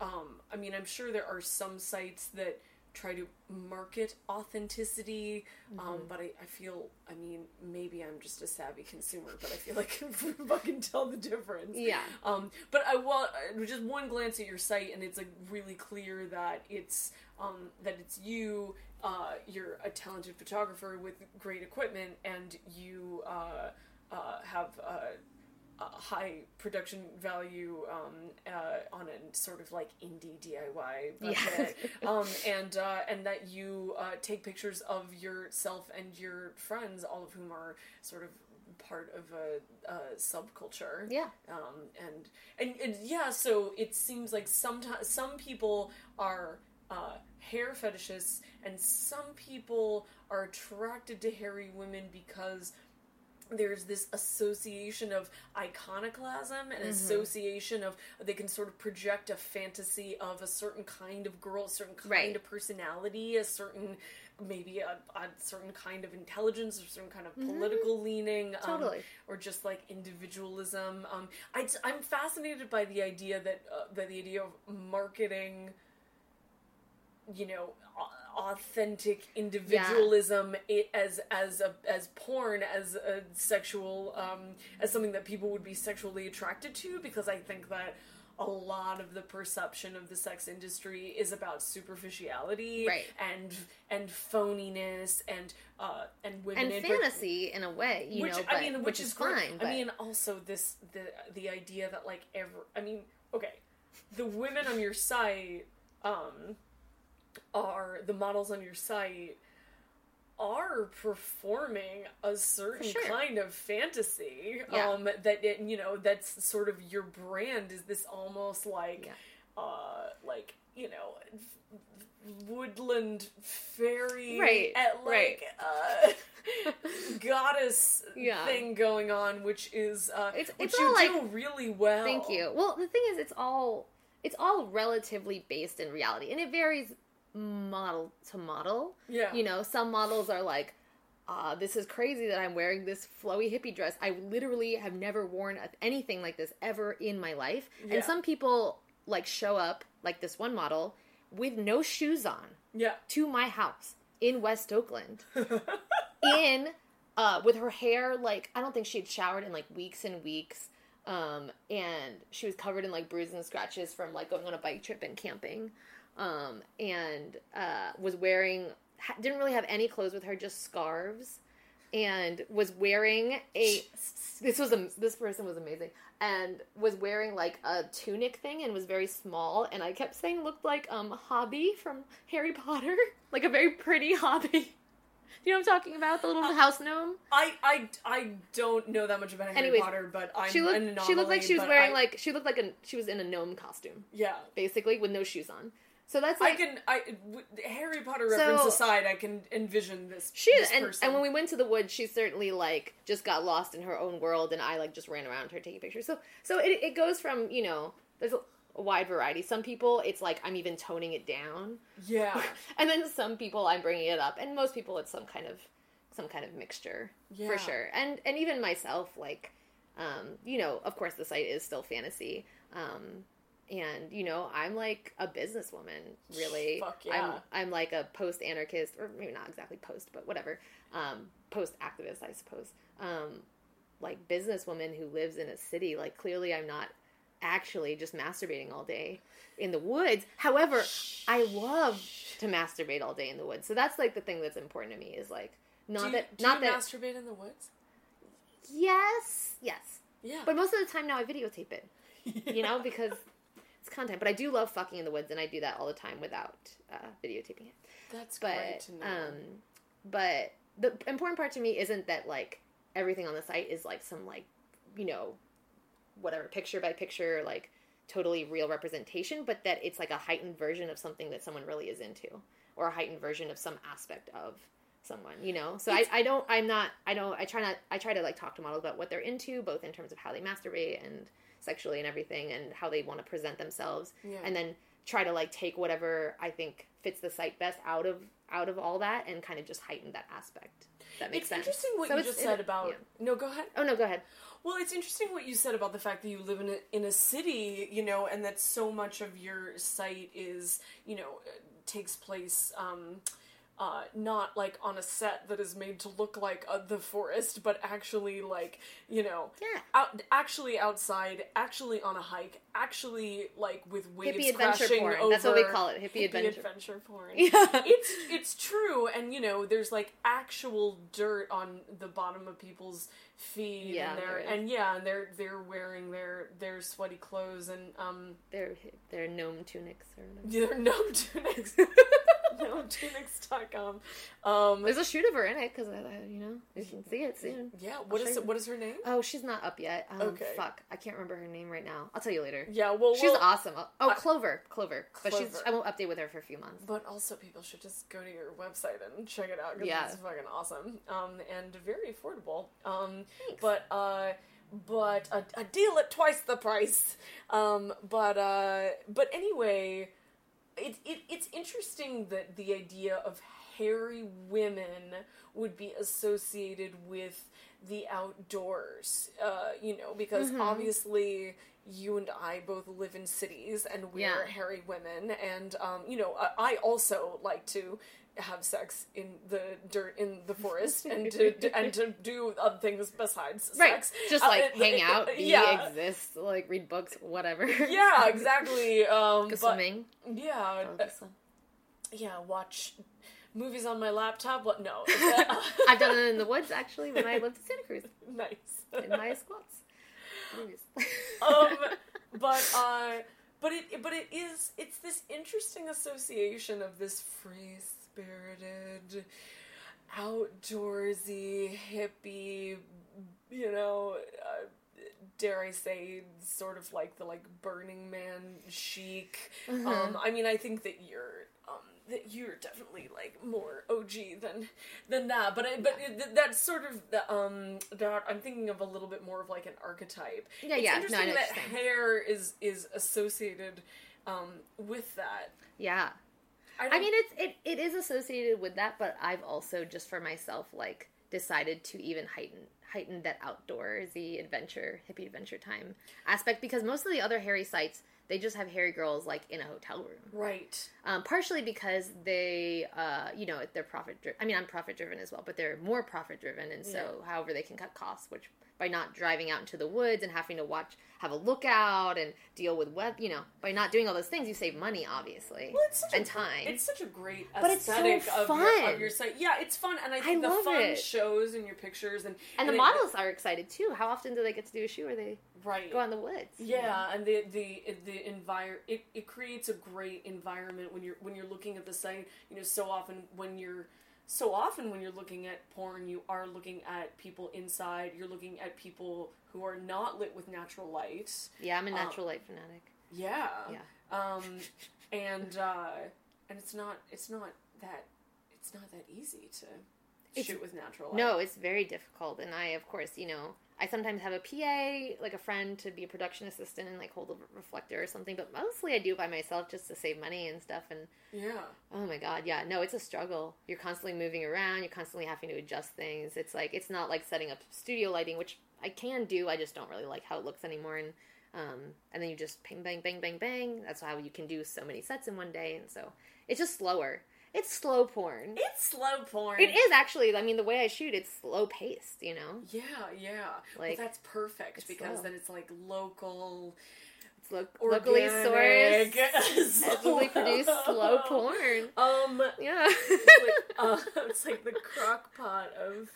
um I mean, I'm sure there are some sites that try to market authenticity, Mm-hmm. um, but I, I feel I mean, maybe I'm just a savvy consumer, but I feel like [LAUGHS] I can tell the difference. Yeah. Um, but I well, uh, just one glance at your site, and it's like really clear that it's um, that it's you. Uh, you're a talented photographer with great equipment, and you uh, uh, have uh, high production value um, uh, on a sort of like indie DIY budget, [LAUGHS] um, and uh, and that you uh, take pictures of yourself and your friends, all of whom are sort of part of a, a subculture. Yeah. Um, and, and and yeah, so it seems like sometimes some people are uh, hair fetishists, and some people are attracted to hairy women because there's this association of iconoclasm and association of they can sort of project a fantasy of a certain kind of girl, a certain kind Right. of personality, a certain maybe a, a certain kind of intelligence or certain kind of political leaning, um, Totally. or just like individualism. Um, I, I'm fascinated by the idea that uh, by the idea of marketing you know authentic individualism it, as as a as porn as a sexual um as something that people would be sexually attracted to because i think that a lot of the perception of the sex industry is about superficiality Right. and and phoniness and uh and women and fantasy in a way, you which know, I mean, which, which is, is fine. But I mean, also this the the idea that like ever. I mean, okay, the women on your site, um, are the models on your site are performing a certain sure. kind of fantasy Yeah. um that it, you know that's sort of your brand is this almost like Yeah. uh like you know woodland fairy Right, at right. like uh [LAUGHS] goddess Yeah. thing going on which is uh It's- which it's you all, do like- really well Thank you. Well, the thing is, it's all it's all relatively based in reality, and it varies model to model. Yeah. You know, some models are like, uh, "This is crazy that I'm wearing this flowy hippie dress. I literally have never worn anything like this ever in my life." Yeah. And some people like show up, like this one model, with no shoes on yeah to my house in West Oakland [LAUGHS] in uh with her hair like I don't think she had showered in like weeks and weeks um and she was covered in like bruises and scratches from like going on a bike trip and camping um and uh was wearing ha- didn't really have any clothes with her, just scarves, and was wearing a. This was a this person was amazing and was wearing like a tunic thing and was very small and I kept saying looked like um Dobby from Harry Potter, [LAUGHS] like a very pretty Dobby. [LAUGHS] you know what I'm talking about? The little house gnome. I, I, I don't know that much about Harry Anyways, Potter, but I'm she looked anomaly. she looked like she was wearing I- like she looked like a she was in a gnome costume yeah. basically with no shoes on. So that's I like can I w- Harry Potter So- reference aside, I can envision this. She this and, person. and when we went to the woods, she certainly like just got lost in her own world, and I like just ran around her taking pictures. So so it it goes from you know there's a, a wide variety. Some people it's like I'm even toning it down, yeah, [LAUGHS] and then some people I'm bringing it up, and most people it's some kind of some kind of mixture Yeah. for sure. And and even myself like um you know of course the site is still fantasy. Um, and you know i'm like a businesswoman really. Fuck yeah. i'm i'm like a post anarchist or maybe not exactly post but whatever um post activist i suppose um like businesswoman who lives in a city. Like clearly i'm not actually just masturbating all day in the woods. However i love to masturbate all day in the woods. So that's like the thing that's important to me is like not you, that do not you that masturbate in the woods? yes. Yes. Yeah, but most of the time now i videotape it you know [LAUGHS] because it's content but i do love fucking in the woods and i do that all the time without uh, videotaping it that's great but to know. um but the important part to me isn't that like everything on the site is like some like you know whatever picture by picture like totally real representation but that it's like a heightened version of something that someone really is into or a heightened version of some aspect of someone you know so I, I don't i'm not i don't i try not i try to like talk to models about what they're into both in terms of how they masturbate and sexually and everything and how they want to present themselves Yeah. and then try to like take whatever i think fits the site best out of out of all that and kind of just heighten that aspect that makes it's sense interesting what So you just said about. yeah. No, go ahead. oh no go ahead Well, it's interesting what you said about the fact that you live in a, in a city, you know, and that so much of your site is, you know, takes place um, uh, not like on a set that is made to look like uh, the forest, but actually like, you know, Yeah. out, actually outside, actually on a hike, actually like with waves Hippie adventure crashing porn. over. That's what we call it, hippie adventure. porn. [LAUGHS] Yeah. it's it's true, and you know, there's like actual dirt on the bottom of people's feet, Yeah, and they're and yeah, and they're they're wearing their their sweaty clothes, and um, they're they're gnome tunics or whatever. [LAUGHS] they're gnome tunics. [LAUGHS] gnometunics.com. Um, there's a shoot of her in it because you know you can see it soon yeah, What is it, what is her name? oh she's not up yet um, Okay. fuck i can't remember her name right now i'll tell you later Yeah, well, she's well, awesome oh clover clover but she's i won't update with her for a few months But also, people should just go to your website and check it out because Yeah. it's fucking awesome um, and very affordable. Um, but uh, but a, a deal at twice the price. Um, but uh, but anyway, it, it it's interesting that the idea of hairy women would be associated with the outdoors. Uh, you know, because Mm-hmm. obviously. You and I both live in cities, and we're Yeah. hairy women, and um, you know, I, I also like to have sex in the dirt in the [LAUGHS] forest, and to and to do other things besides right sex. just Uh, like it- hang it- out be yeah, exist like read books whatever yeah, exactly. Um, go but- swimming Yeah, uh, to yeah. Watch movies on my laptop. What? No, [LAUGHS] i've done it in the woods actually when i lived in santa cruz [LAUGHS] nice. in my squats um, but uh, but it but it is it's this interesting association of this free spirited, outdoorsy hippie, you know. Uh, Dare I say, sort of like the like Burning Man chic. Um, I mean, I think that you're um, that you're definitely like more OG than than that. But I, but it, that's sort of the um that I'm thinking of a little bit more of like an archetype. Yeah, it's yeah. Interesting what that hair is is associated um with that. yeah I, I mean, it's it, it is associated with that, but I've also just for myself like decided to even heighten heighten that outdoorsy adventure, hippie adventure time aspect because most of the other hairy sites they just have hairy girls like in a hotel room. right. Um, partially because they, uh, you know, they're profit driven. I mean, I'm profit driven as well, but they're more profit driven, and so however they can cut costs, which by not driving out into the woods and having to watch have a lookout and deal with web you know by not doing all those things you save money obviously Well, it's such and a, time It's such a great But it's so aesthetic of, your, of your site. Yeah, it's fun, and I think the love fun it. shows in your pictures and and the it- models are excited too how often do they get to do a shoot where they right go out in the woods you know? Yeah, and the the the envir it, it creates a great environment when you're when you're looking at the site. You know, so often when you're so often when you're looking at porn, you are looking at people inside. You're looking at people who are not lit with natural light. yeah i'm a Um, natural light fanatic Yeah. Yeah. Um, and uh, and it's not it's not that it's not that easy to It's- shoot with natural light. No, it's very difficult, and I, of course, you know, I sometimes have a PA, like a friend, to be a production assistant and like hold a reflector or something. But mostly, I do it by myself just to save money and stuff. And Yeah. oh my god, yeah, no, it's a struggle. You're constantly moving around. You're constantly having to adjust things. It's like it's not like setting up studio lighting, which I can do. I just don't really like how it looks anymore. And um, and then you just ping, bang, bang, bang, bang. That's how you can do so many sets in one day. And so it's just slower. It's slow porn. It's slow porn. It is actually. I mean, the way I shoot, it's slow paced. You know, Yeah, yeah. Like, well, that's perfect because slow. then it's like local, it's lo- locally sourced, [LAUGHS] ethically produced slow porn. Um, Yeah. it's like, [LAUGHS] uh, it's like the crock pot of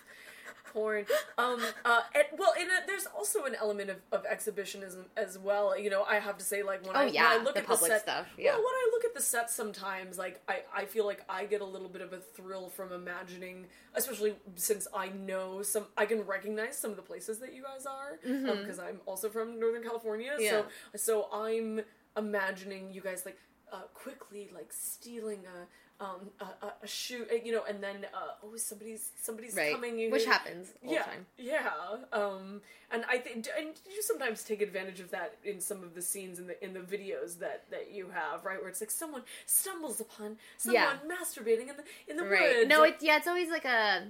porn. Um, uh, and, well, and uh, there's also an element of, of exhibitionism as well. You know, I have to say, like when Oh, I yeah, when I look the at public the set, stuff, Well, yeah. when I look at the set, sometimes like I I feel like I get a little bit of a thrill from imagining, especially since I know some, I can recognize some of the places that you guys are because I'm also from Northern California. Mm-hmm. Yeah. So so I'm imagining you guys like uh, quickly like stealing a um a, a, a shoe, uh, you know, and then uh, oh somebody's somebody's right. coming, you Which happens all yeah, time. yeah. Um, and I think and you sometimes take advantage of that in some of the scenes in the in the videos that that you have, right? Where it's like someone stumbles upon someone Yeah. masturbating in the in the Right. woods. No, it's yeah, it's always like a.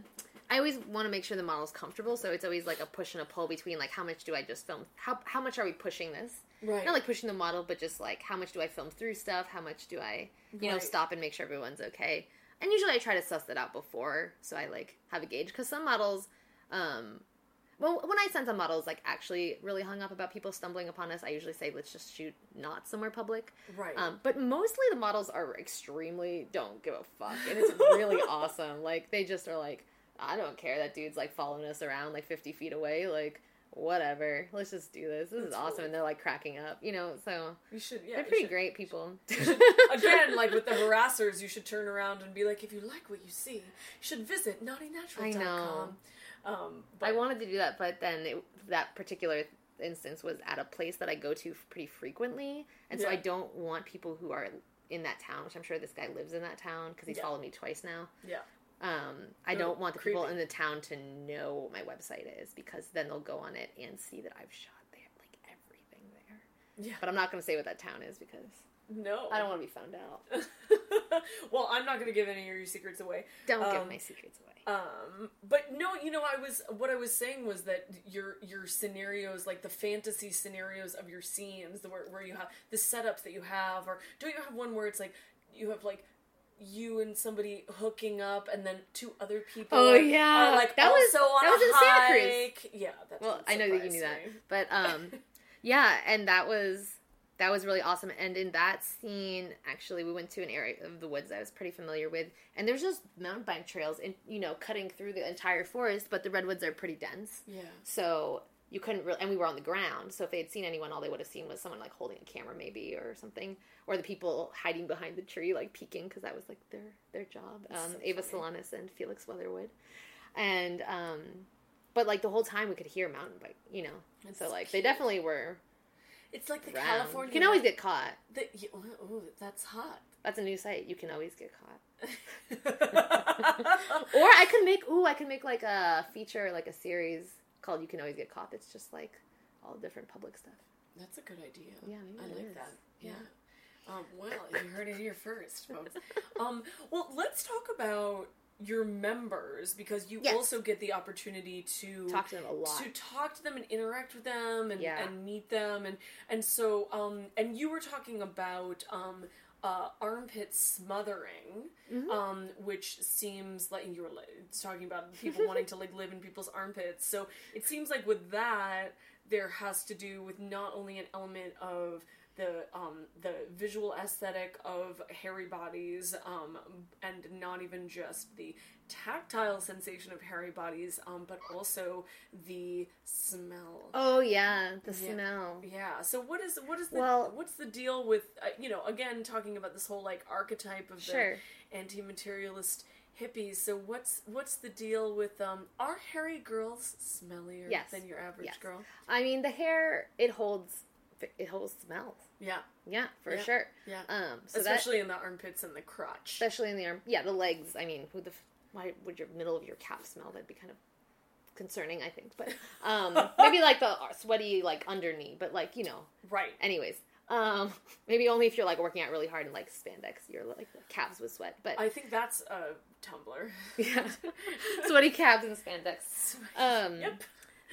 I always want to make sure the model's comfortable, so it's always like a push and a pull between like how much do I just film? How how much are we pushing this? Right. Not like pushing the model, but just like how much do I film through stuff? How much do I, you know, stop and make sure everyone's okay? And usually I try to suss that out before, so I like have a gauge because some models, um, well, when I send some models like actually really hung up about people stumbling upon us, I usually say let's just shoot not somewhere public. Right. Um, but mostly the models are extremely don't give a fuck, and it's really [LAUGHS] awesome. Like they just are like, I don't care that dude's like following us around like fifty feet away, like whatever. Let's just do this. This is awesome, cool. and they're like cracking up, you know. So you should yeah. they're pretty should- great people. [LAUGHS] Again, like with the harassers, you should turn around and be like, if you like what you see, you should visit naughtynatural.com. I know. Um, I wanted to do that, but then it, that particular instance was at a place that I go to pretty frequently, and so Yeah. I don't want people who are in that town, which I'm sure this guy lives in that town because he's Yeah. followed me twice now. yeah. Um, I don't want the people in the town to know what my website is because then they'll go on it and see that I've shot there, like everything there. Yeah. But I'm not going to say what that town is because No. I don't want to be found out. [LAUGHS] well, I'm not going to give any of your secrets away. Don't give Um, my secrets away. Um, but no, you know, I was what I was saying was that your your scenarios, like the fantasy scenarios of your scenes, the where, where you have the setups that you have, or don't you have one where it's like you have like you and somebody hooking up, and then two other people. Oh, yeah. like That was- that was a in Santa Cruz. Yeah, that well, I know that you knew that, but um, [LAUGHS] yeah, and that was that was really awesome. And in that scene, actually, we went to an area of the woods I was pretty familiar with, and there's just mountain bike trails, and you know, cutting through the entire forest. But the redwoods are pretty dense, Yeah. so you couldn't really. And we were on the ground, so if they had seen anyone, all they would have seen was someone like holding a camera, maybe or something, or the people hiding behind the tree, like peeking, because that was like their their job. Um, so Ava. Solanas and Felix Weatherwood, and um, but like the whole time we could hear mountain bike, you know. And so like they definitely were It's like the around. California. You can always get caught. The, yeah, oh, that's hot. That's a new site. You can always get caught. [LAUGHS] [LAUGHS] Or I could make ooh, I could make like a feature, like a series called "You Can Always Get Caught." That's just like all different public stuff. That's a good idea. Yeah, maybe I like is. that. Yeah. Yeah. Um, well, you heard it here first, folks. um, well, let's talk about your members because you Yes. also get the opportunity to Talk to them a lot. to talk to them and interact with them and, Yeah. and meet them and and so um and you were talking about um uh, armpit smothering, um, which seems like you were talking about people wanting to like live in people's armpits. So it seems like with that, there has to do with not only an element of the um, the visual aesthetic of hairy bodies, um, and not even just the tactile sensation of hairy bodies, um, but also the smell. Oh yeah, the smell. Yeah. So what is what is the Well- what's the deal with uh, you know again talking about this whole like archetype of Sure. the anti-materialist hippies. So what's what's the deal with um are hairy girls smellier Yes. than your average Yes. girl? I mean, the hair it holds it holds smells. Yeah. Yeah, for Yeah. sure. Yeah. Um, so that Especially in the armpits and the crotch. especially in the arm. Yeah, the legs. I mean, who the f- why would your middle of your calf smell? That'd be kind of concerning, I think. But [LAUGHS] um, maybe like the sweaty like under knee. But like you know, right. anyways. Um, [LAUGHS] maybe only if you're like working out really hard and like spandex, you're like calves with sweat. But I think that's a Tumblr. yeah, [LAUGHS] sweaty calves and spandex. Um, Yep.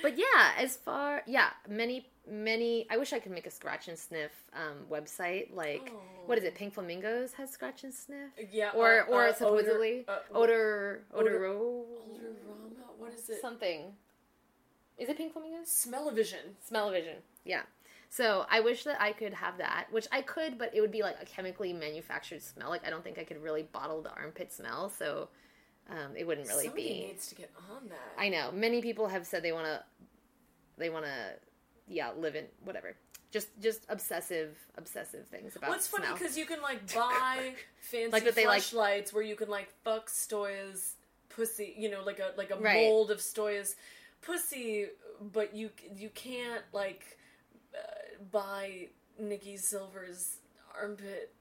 But yeah, as far yeah, many many. I wish I could make a scratch and sniff um, website. Like what is it? Pink Flamingos has scratch and sniff. Yeah. Or uh, or uh, supposedly odor, uh, odor odor- Odorama? What is it? something. Is it Pink Flamingos? Smell-o-vision. Smell-o-vision. Yeah. So I wish that I could have that, which I could, but it would be like a chemically manufactured smell. Like I don't think I could really bottle the armpit smell, so um, it wouldn't really Somebody be. needs to get on that. I know many people have said they want to, they want to, yeah, live in whatever. Just just obsessive obsessive things about it's funny smell. because you can like [LAUGHS] buy fancy Like that they, like- Fleshlights where you can like fuck Stoya's pussy, you know, like a like a Right. mold of Stoya's pussy, but you you can't like uh, buy Nikki Silver's armpit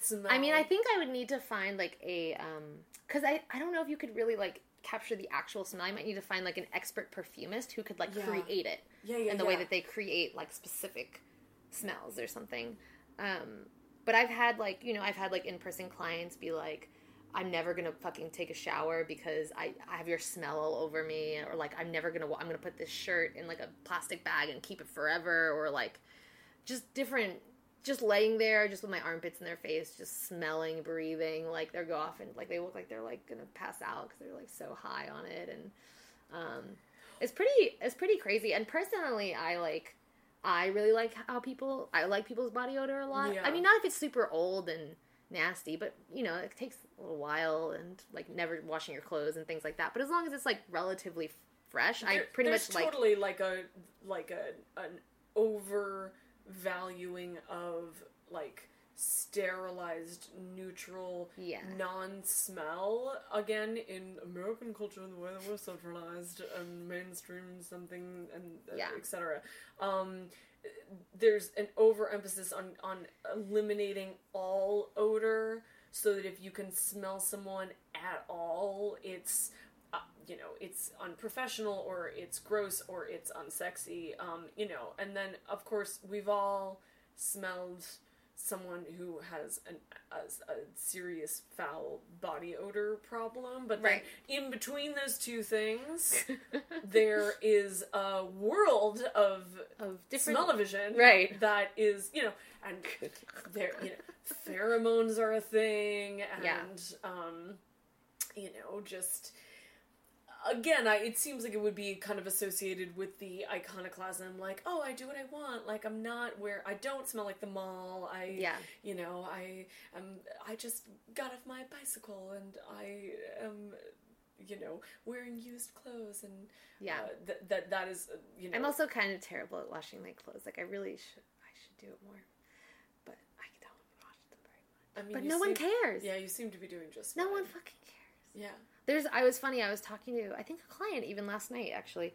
smell. I mean, I think I would need to find like a um cuz I I don't know if you could really like capture the actual smell. I might need to find like an expert perfumist who could like Yeah. create it Yeah, yeah, in the way that they create like specific smells or something. Um but I've had like, you know, I've had like in-person clients be like I'm never gonna fucking take a shower because I, I have your smell all over me, or like I'm never gonna I'm gonna put this shirt in like a plastic bag and keep it forever, or like just different just laying there just with my armpits in their face just smelling breathing like they're go off and like they look like they're like gonna pass out because they're like so high on it and um it's pretty it's pretty crazy and personally i like i really like how people i like people's body odor a lot Yeah. i mean not if it's super old and nasty but you know it takes a little while and like never washing your clothes and things like that but as long as it's like relatively fresh i pretty much like totally like a like a an overvaluing of like sterilized neutral Yeah. non-smell again in american culture the way that we're centralized and mainstream something and uh, Yeah. etc um there's an overemphasis on on eliminating all odor so that if you can smell someone at all it's you know it's unprofessional or it's gross or it's unsexy um you know and then of course we've all smelled someone who has an, a, a serious foul body odor problem but then Right. in between those two things [LAUGHS] there is a world of of different smell-o-vision Right. that is you know and there you know pheromones are a thing and Yeah. um you know just again I, it seems like it would be kind of associated with the iconoclasm like oh i do what i want like i'm not where i don't smell like the mall i Yeah. you know i am i just got off my bicycle and i am you know wearing used clothes and Yeah. uh, that that that is uh, you know I'm also kind of terrible at washing my clothes. Like I really should I should do it more. But I don't wash them very much. I mean, But no one cares. Yeah, you seem to be doing just No fine. one fucking cares. Yeah. There's I was funny, I was talking to I think a client even last night actually.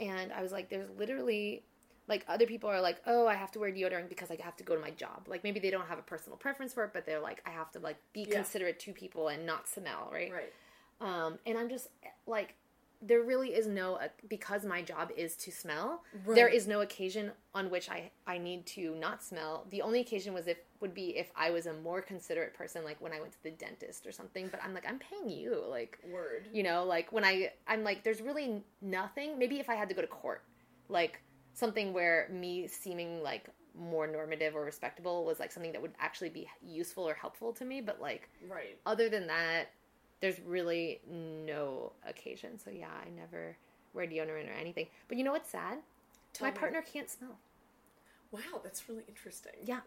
And I was like there's literally like other people are like, "Oh, I have to wear deodorant because I have to go to my job." Like maybe they don't have a personal preference for it, but they're like, "I have to like be Yeah. considerate to people and not smell," right? Right. Um, and I'm just like, there really is no uh, because my job is to smell. Right. There is no occasion on which I I need to not smell. The only occasion was if would be if I was a more considerate person, like when I went to the dentist or something. But I'm like, I'm paying you, like Word. you know, like when I I'm like, there's really nothing. Maybe if I had to go to court, like something where me seeming like more normative or respectable was like something that would actually be useful or helpful to me. But like Right. other than that, there's really no occasion. So yeah, I never wear deodorant or anything. But you know what's sad? Tell My me. partner can't smell. Wow, that's really interesting. Yeah.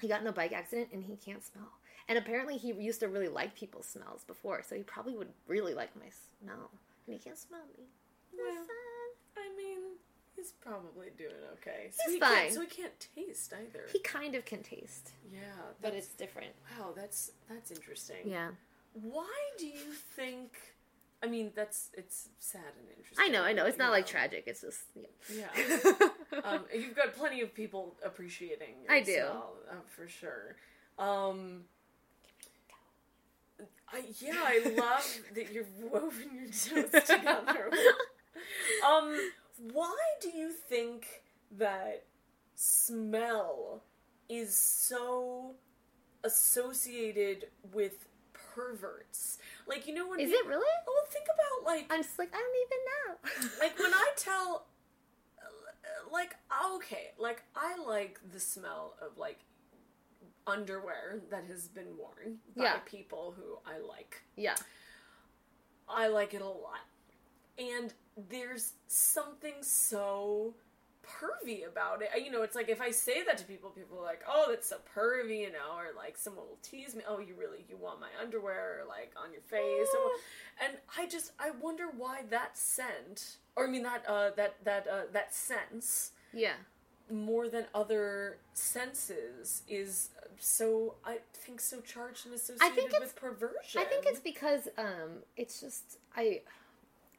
He got in a bike accident and he can't smell. And apparently he used to really like people's smells before, so he probably would really like my smell. And he can't smell me. Well, I mean, he's probably doing okay. So He's he fine. Can't, so he can't taste either. He kind of can taste, yeah, but it's different. wow. That's that's interesting. Yeah. Why do you think? I mean, that's it's sad and interesting. I know, I know. It's not you like tragic. It's just yeah. Yeah. [LAUGHS] [LAUGHS] um, you've got plenty of people appreciating. Your I do. smell, uh, for sure. Um, I, yeah, I love [LAUGHS] that you've woven your toes together. [LAUGHS] um, why do you think that smell is so associated with perverts? Like, you know, when Is peop- it really? Well, think about like I'm just like I don't even know. like when I tell, like okay, like I like the smell of like underwear that has been worn by Yeah. people who I like. yeah. I like it a lot, and there's something so pervy about it. You know, it's like if I say that to people, people are like, "Oh, that's so pervy," you know, or like someone will tease me, "Oh, you really you want my underwear or, like on your face?" Or, and I just I wonder why that scent, or I mean that uh that that uh that sense Yeah. more than other senses is so I think so charged and associated it's- with perversion. I think it's because um, it's just I,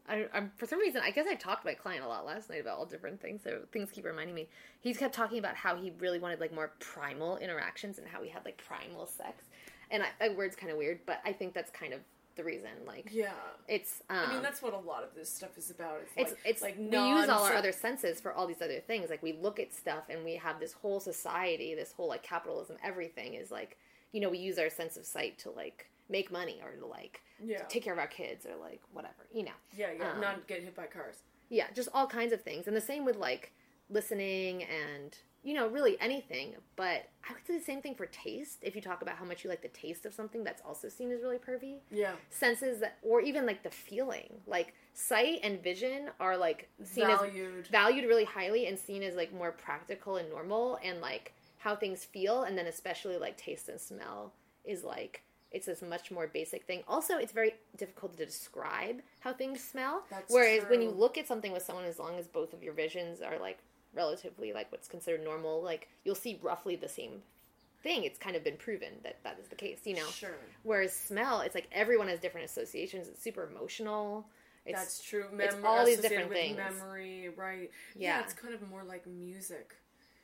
I, I'm for some reason I guess I talked to my client a lot last night about all different things. So things keep reminding me. He's kept talking about how he really wanted like more primal interactions and how we had like primal sex. And I, that word's kind of weird, but I think that's kind of the reason. Like, yeah. it's. Um, I mean, that's what a lot of this stuff is about. It's, it's like, it's like we use all our other senses for all these other things. Like we look at stuff and we have this whole society, this whole like capitalism, everything is like you know we use our sense of sight to like make money or to like Yeah. take care of our kids or like whatever you know. Yeah, yeah, um, not get hit by cars. Yeah, just all kinds of things, and the same with like listening and you know really anything. But I would say the same thing for taste. If you talk about how much you like the taste of something, that's also seen as really pervy Yeah. senses that or even like the feeling like sight and vision are like seen Valued. as valued really highly and seen as like more practical and normal and like how things feel and then especially like taste and smell is like it's this much more basic thing also it's very difficult to describe how things smell That's whereas when you look at something with someone as long as both of your visions are like relatively like what's considered normal like you'll see roughly the same thing it's kind of been proven that that is the case you know Sure. Whereas smell, it's like everyone has different associations. It's super emotional. It's, That's true. it's all these different with things. Memory, right? Yeah. Yeah. it's kind of more like music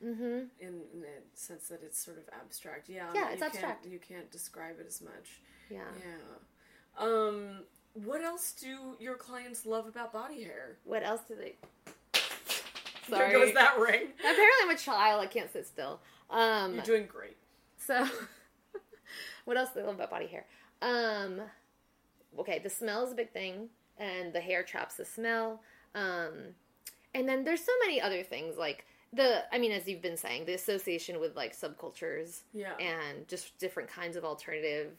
Mm-hmm. in, in the sense that it's sort of abstract. Yeah. Yeah, you it's can't- abstract. You can't describe it as much. Yeah. Yeah. Um. What else do your clients love about body hair? What else do they? There goes that ring. [LAUGHS] Apparently, I'm a child. I can't sit still. Um. You're doing great. So, [LAUGHS] what else do they love about body hair? Um. Okay, the smell is a big thing, and the hair traps the smell. Um, and then there's so many other things like the. I mean, as you've been saying, the association with like subcultures. Yeah. and just different kinds of alternative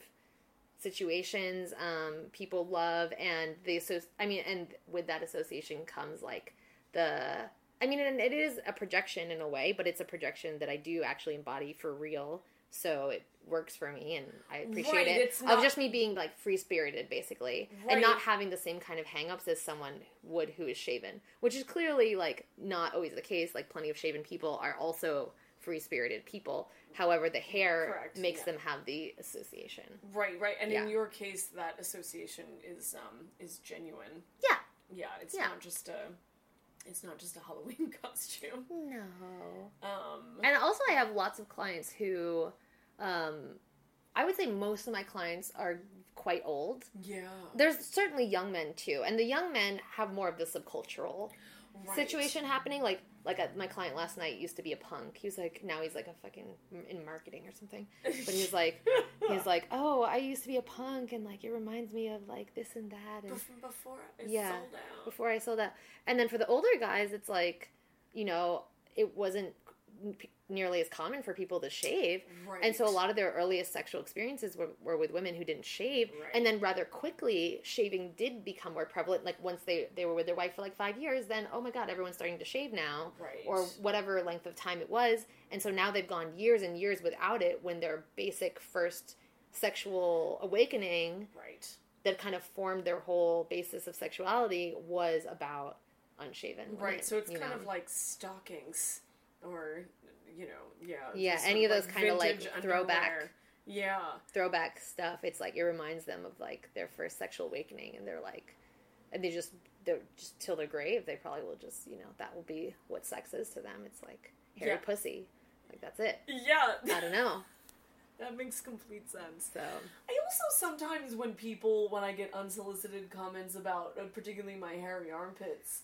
situations um, people love and the associ- I mean and with that association comes like the I mean and it is a projection in a way but it's a projection that I do actually embody for real so it works for me and I appreciate Right, it it's of not- just me being like free spirited basically Right. and not having the same kind of hangups as someone would who is shaven which is clearly like not always the case like plenty of shaven people are also free spirited people however the hair Correct, makes yeah. them have the association Right. Right. And Yeah. in your case, that association is um is genuine. yeah Yeah. It's Yeah. not just a. It's not just a Halloween [LAUGHS] costume. no Um. and also i have lots of clients who um i would say most of my clients are quite old Yeah. there's certainly young men too and the young men have more of the subcultural Right. situation happening like like a, my client last night used to be a punk. He was like now he's like a fucking in marketing or something. But he's like [LAUGHS] he's like oh i used to be a punk and like it reminds me of like this and that and Bef- before it yeah. sold out. before i sold out. And then for the older guys it's like you know it wasn't nearly as common for people to shave. And so a lot of their earliest sexual experiences were, were with women who didn't shave. Right. And then rather quickly, shaving did become more prevalent. Like once they, they were with their wife for like five years, then, oh my God, everyone's starting to shave now. Right. Or whatever length of time it was. And so now they've gone years and years without it when their basic first sexual awakening right. that kind of formed their whole basis of sexuality was about unshaven. women, Right. So it's kind know? of like stockings or you know, yeah. Yeah, any sort of those kinda, like, throwback. underwear. Yeah. throwback stuff. It's like it reminds them of like their first sexual awakening, and they're like, and they just they're just till their grave. They probably will just you know that will be what sex is to them. It's like hairy Yeah. pussy, like that's it. Yeah. I don't know. [LAUGHS] that makes complete sense. So I also sometimes when people when I get unsolicited comments about uh, particularly my hairy armpits,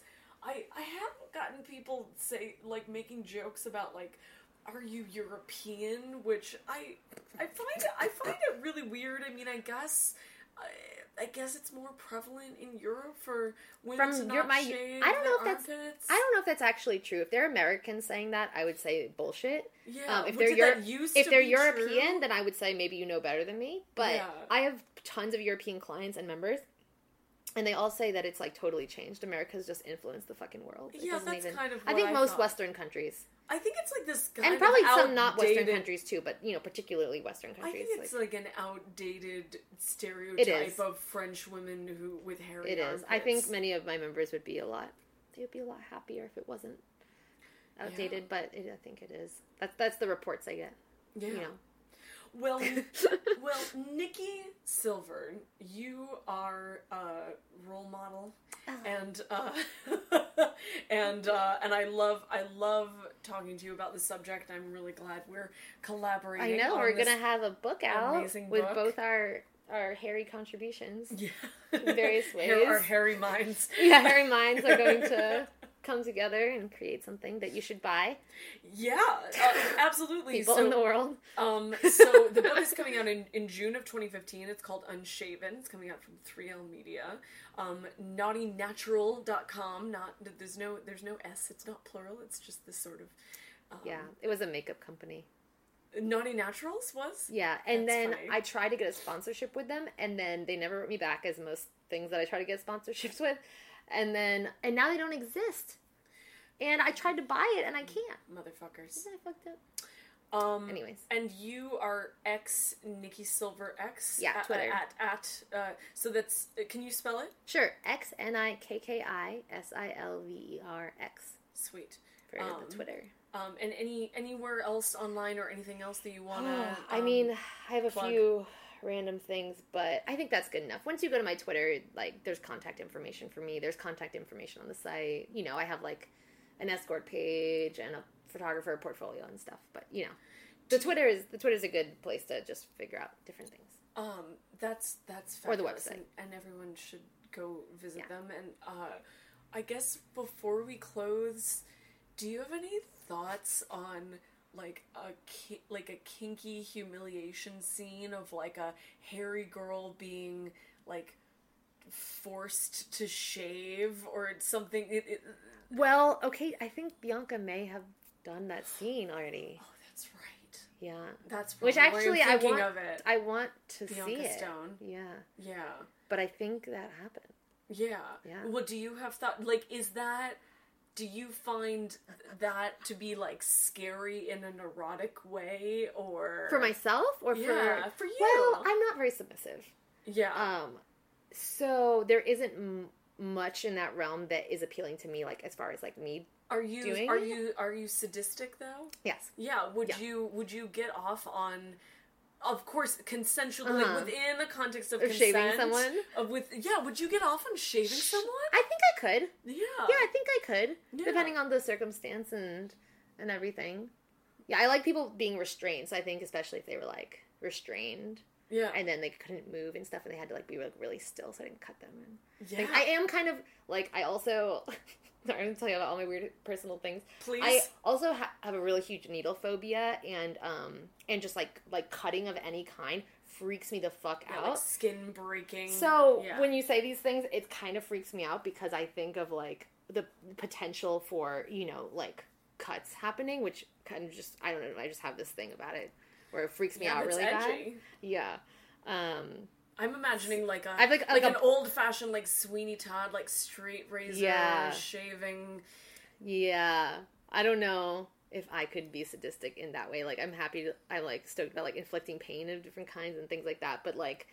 I I have gotten people say like making jokes about like are you European which I I find I find it really weird. I mean, I guess I, I guess it's more prevalent in Europe for women to From not your- my- shave I don't know their if that's- armpits. I don't know if that's actually true. If they're Americans saying that, I would say bullshit. Yeah, Um, if they're Euro- if to they're European, true? then I would say maybe you know better than me. But Yeah. I have tons of European clients and members, and they all say that it's like totally changed. America's just influenced the fucking world. It Yeah, that's kind of I think I most thought. Western countries, I think it's like this and probably some not Western countries too, but you know, particularly Western countries. I think it's like, like, an outdated stereotype of French women who with hairy it is. I think many of my members would be a lot. They would be a lot happier if it wasn't outdated. But it, I think it is. That's that's the reports I get. yeah. You know. Well, [LAUGHS] well, Nikki Silver, you are a role model, Oh. and uh, [LAUGHS] and uh, and I love I love talking to you about this subject. I'm really glad we're collaborating. I know we're gonna have a book out with book. both our our hairy contributions. yeah. in various [LAUGHS] ways. our hairy minds. Yeah, hairy minds are going to come together and create something that you should buy. Yeah, uh, [LAUGHS] absolutely. People so, in the world. Um, [LAUGHS] so the book is coming out in, in June of 2015. It's called Unshaven. It's coming out from 3L Media. Um, naughtynatural.com. Not there's no there's no s. It's not plural. It's just this sort of um, Yeah, it was a makeup company. Naughty Naturals was. Yeah, and That's then funny. I tried to get a sponsorship with them, and then they never wrote me back, as most things that I try to get sponsorships with. And then, and now they don't exist. And I tried to buy it, and I can't. Motherfuckers. Isn't I fucked up? Um, Anyways. and you are ex Nikki Silver X. Yeah, at, Twitter. At at. Uh, so that's. uh, Can you spell it? Sure, X N I K K I S I L V E R X Sweet. for Um, the Twitter. Um, and any anywhere else online or anything else that you wanna? [SIGHS] I um, mean, I have a plug? few random things, but I think that's good enough. Once you go to my Twitter, like there's contact information for me. There's contact information on the site. You know, I have like an escort page and a photographer portfolio and stuff. But you know, the Twitter is the Twitter is a good place to just figure out different things. Um, that's that's Or the website. and, and everyone should go visit Yeah. them. And uh, I guess before we close, do you have any thoughts on like a ki- like a kinky humiliation scene of like a hairy girl being like forced to shave or something? It, it, Well, okay, I think Bianca may have done that scene already. oh, that's right. Yeah. That's Which actually I want of it. I want to Bianca see it. Stone. Yeah. yeah. But I think that happened. Yeah. Yeah. Well, do you have thought like is that do you find that to be like scary in an erotic way or For myself or for Yeah, for you. Well, I'm not very submissive. Yeah. Um, so there isn't m- much in that realm that is appealing to me, like as far as like me. are you doing are you are you sadistic though? Yes. Yeah, would Yeah. you would you get off on of course consensually Uh-huh. within the context of, Of shaving consent, someone? Of with yeah, would you get off on shaving someone? I think I could. yeah. Yeah, I think I could, Yeah. depending on the circumstance and and everything. Yeah, I like people being restrained. So I think especially if they were like restrained Yeah. and then they couldn't move and stuff, and they had to like be like really still, so I didn't cut them. And yeah. Like, I am kind of like I also. [LAUGHS] Sorry, I'm gonna tell you about all my weird personal things. Please. I also ha- have a really huge needle phobia, and um, and just like like cutting of any kind freaks me the fuck Yeah, out. like skin breaking. so yeah. when you say these things, it kind of freaks me out because I think of like the potential for you know like cuts happening, which kind of just I don't know. I just have this thing about it where it freaks me Yeah, out it's really bad. Yeah. Um, I'm imagining like a I've like- like, like an old fashioned like Sweeney Todd like straight razor Yeah. shaving. Yeah, I don't know if I could be sadistic in that way. Like, I'm happy to, I'm like stoked about like inflicting pain of different kinds and things like that. But like,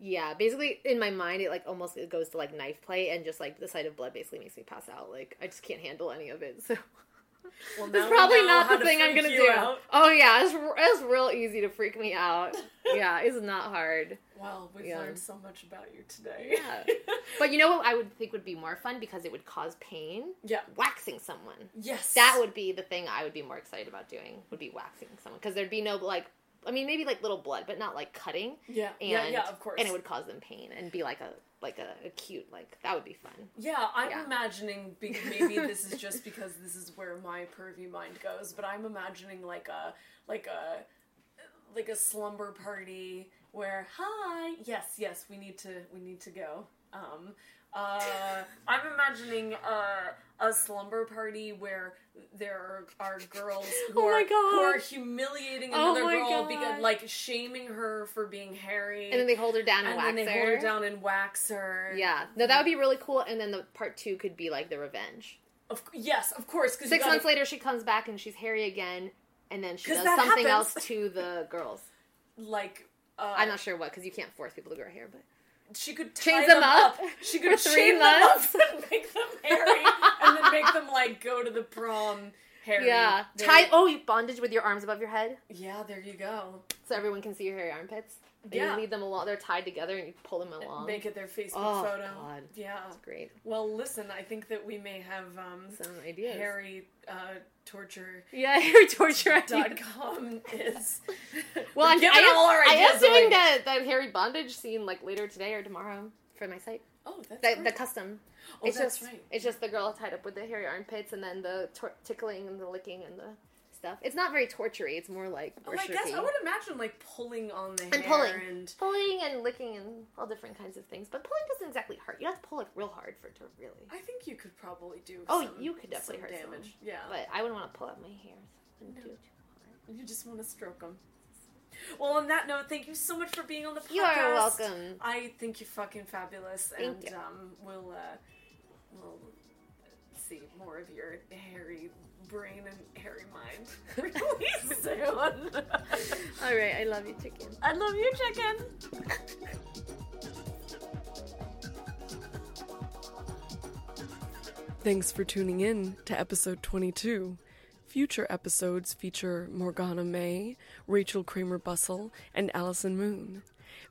yeah, basically in my mind, it like almost it goes to like knife play and just like the sight of blood basically makes me pass out. Like, I just can't handle any of it. [LAUGHS] So Well, it's probably not the thing I'm gonna do. out. Oh yeah, it's it's real easy to freak me out. yeah, it's not hard. Well, we've Yeah. learned so much about you today. Yeah. [LAUGHS] But you know what I would think would be more fun because it would cause pain? yeah. Waxing someone. Yes. That would be the thing I would be more excited about doing. Would be waxing someone because there'd be no like, I mean maybe like little blood, but not like cutting. Yeah. And, yeah. Yeah. Of course. And it would cause them pain and be like a like a, a cute like that would be fun. Yeah, I'm Yeah. imagining be- maybe this is just because this is where my pervy mind goes, but I'm imagining like a like a like a slumber party where hi, yes, yes, we need to we need to go. Um uh I'm imagining a a slumber party where there are girls [LAUGHS] who Oh are who are humiliating Oh another my girl God. because like shaming her for being hairy. And then they hold her down and, and wax then they her. hold her down and wax her. Yeah, no, that would be really cool. And then the part two could be like the revenge. Of, yes, of course. Because Six months later, she comes back and she's hairy again, and then she does something happens. else to the girls. [LAUGHS] like uh, I'm not sure what because you can't force people to grow hair, but she could Chain tie them them up She could three chain them up [LAUGHS] and make them hairy, and then make them like go to the prom hairy. yeah, tie. Oh, you bondage with your arms above your head. yeah, there you go. so everyone can see your hairy armpits. And Yeah. you lead them along. They're tied together, and you pull them along. Make it their Facebook Oh, photo. God. Yeah. That's great. Well, listen, I think that we may have um, Some ideas. hairy uh, torture. Yeah, [LAUGHS] hairy torture. Dot com is [LAUGHS] well, I'm giving I am, all our I am away. doing that that hairy bondage scene like later today or tomorrow for my site. Oh, that's The, great. the custom. Oh, it's that's just right. it's just the girl tied up with the hairy armpits and then the tor- tickling and the licking and the stuff. It's not very tortury. It's more like Oh, I guess I would imagine like pulling on the and hair pulling, and pulling and licking and all different kinds of things. But pulling doesn't exactly hurt. You have to pull like real hard for it to really. I think you could probably do. Oh, some- you could definitely some hurt damage. someone. Yeah, But I wouldn't want to pull out my hair. So I wouldn't do it too hard. you just want to stroke them. Well, on that note, thank you so much for being on the podcast. You are welcome. I think you're fucking fabulous, Thank and um, we'll uh, we'll see more of your hairy brain and hairy mind [LAUGHS] really soon. [LAUGHS] All right, I love you, chicken. I love you, chicken. Thanks for tuning in to episode 22. Future episodes feature Morgana May, Rachel Kramer Bussel, and Allison Moon.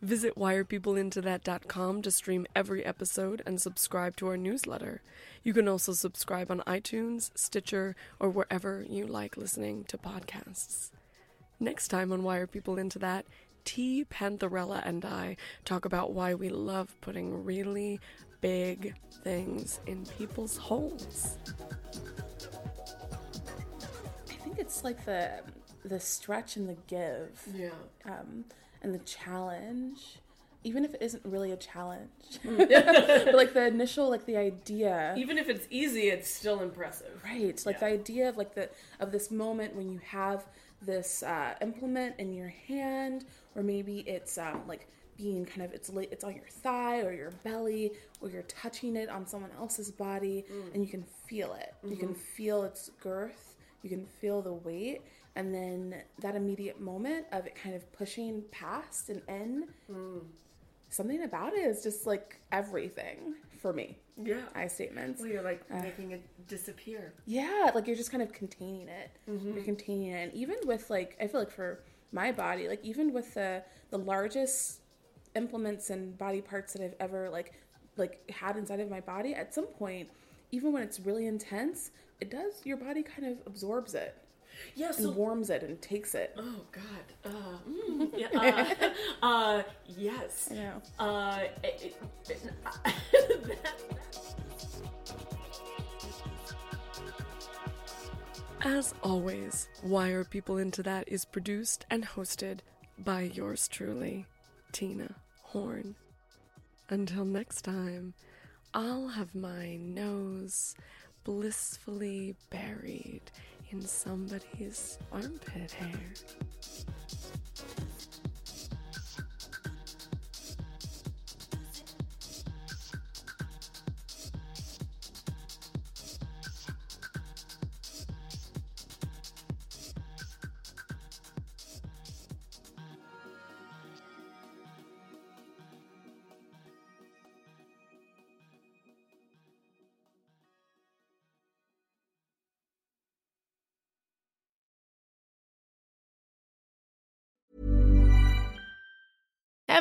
Visit whyarepeopleintothat.com to stream every episode and subscribe to our newsletter. You can also subscribe on iTunes, Stitcher, or wherever you like listening to podcasts. Next time on Why Are People Into That, T. Pantherella and I talk about why we love putting really big things in people's holes. I think it's like the the stretch and the give, Yeah. um, and the challenge, even if it isn't really a challenge, [LAUGHS] but like the initial, like the idea, Even if it's easy, it's still impressive. right? Like the idea of like the of this moment when you have this uh, implement in your hand, or maybe it's um, like being kind of it's it's on your thigh or your belly, or you're touching it on someone else's body, and you can feel it. You can feel its girth. You can feel the weight, and then that immediate moment of it kind of pushing past and in. Hmm. Something about it is just like everything for me. Yeah. I statements. Well, you're like uh, making it disappear. Yeah, like you're just kind of containing it. Mm-hmm. You're containing it. And even with like I feel like for my body, like even with the the largest implements and body parts that I've ever like like had inside of my body, at some point, even when it's really intense, it does your body kind of absorbs it Yeah, and warms it and takes it. Oh God. Uh, mm, yeah, uh, [LAUGHS] uh, yes. I know. Uh, it, it, [LAUGHS] As always, Why Are People Into That is produced and hosted by yours truly, Tina Horn. Until next time, I'll have my nose blissfully buried in somebody's armpit hair.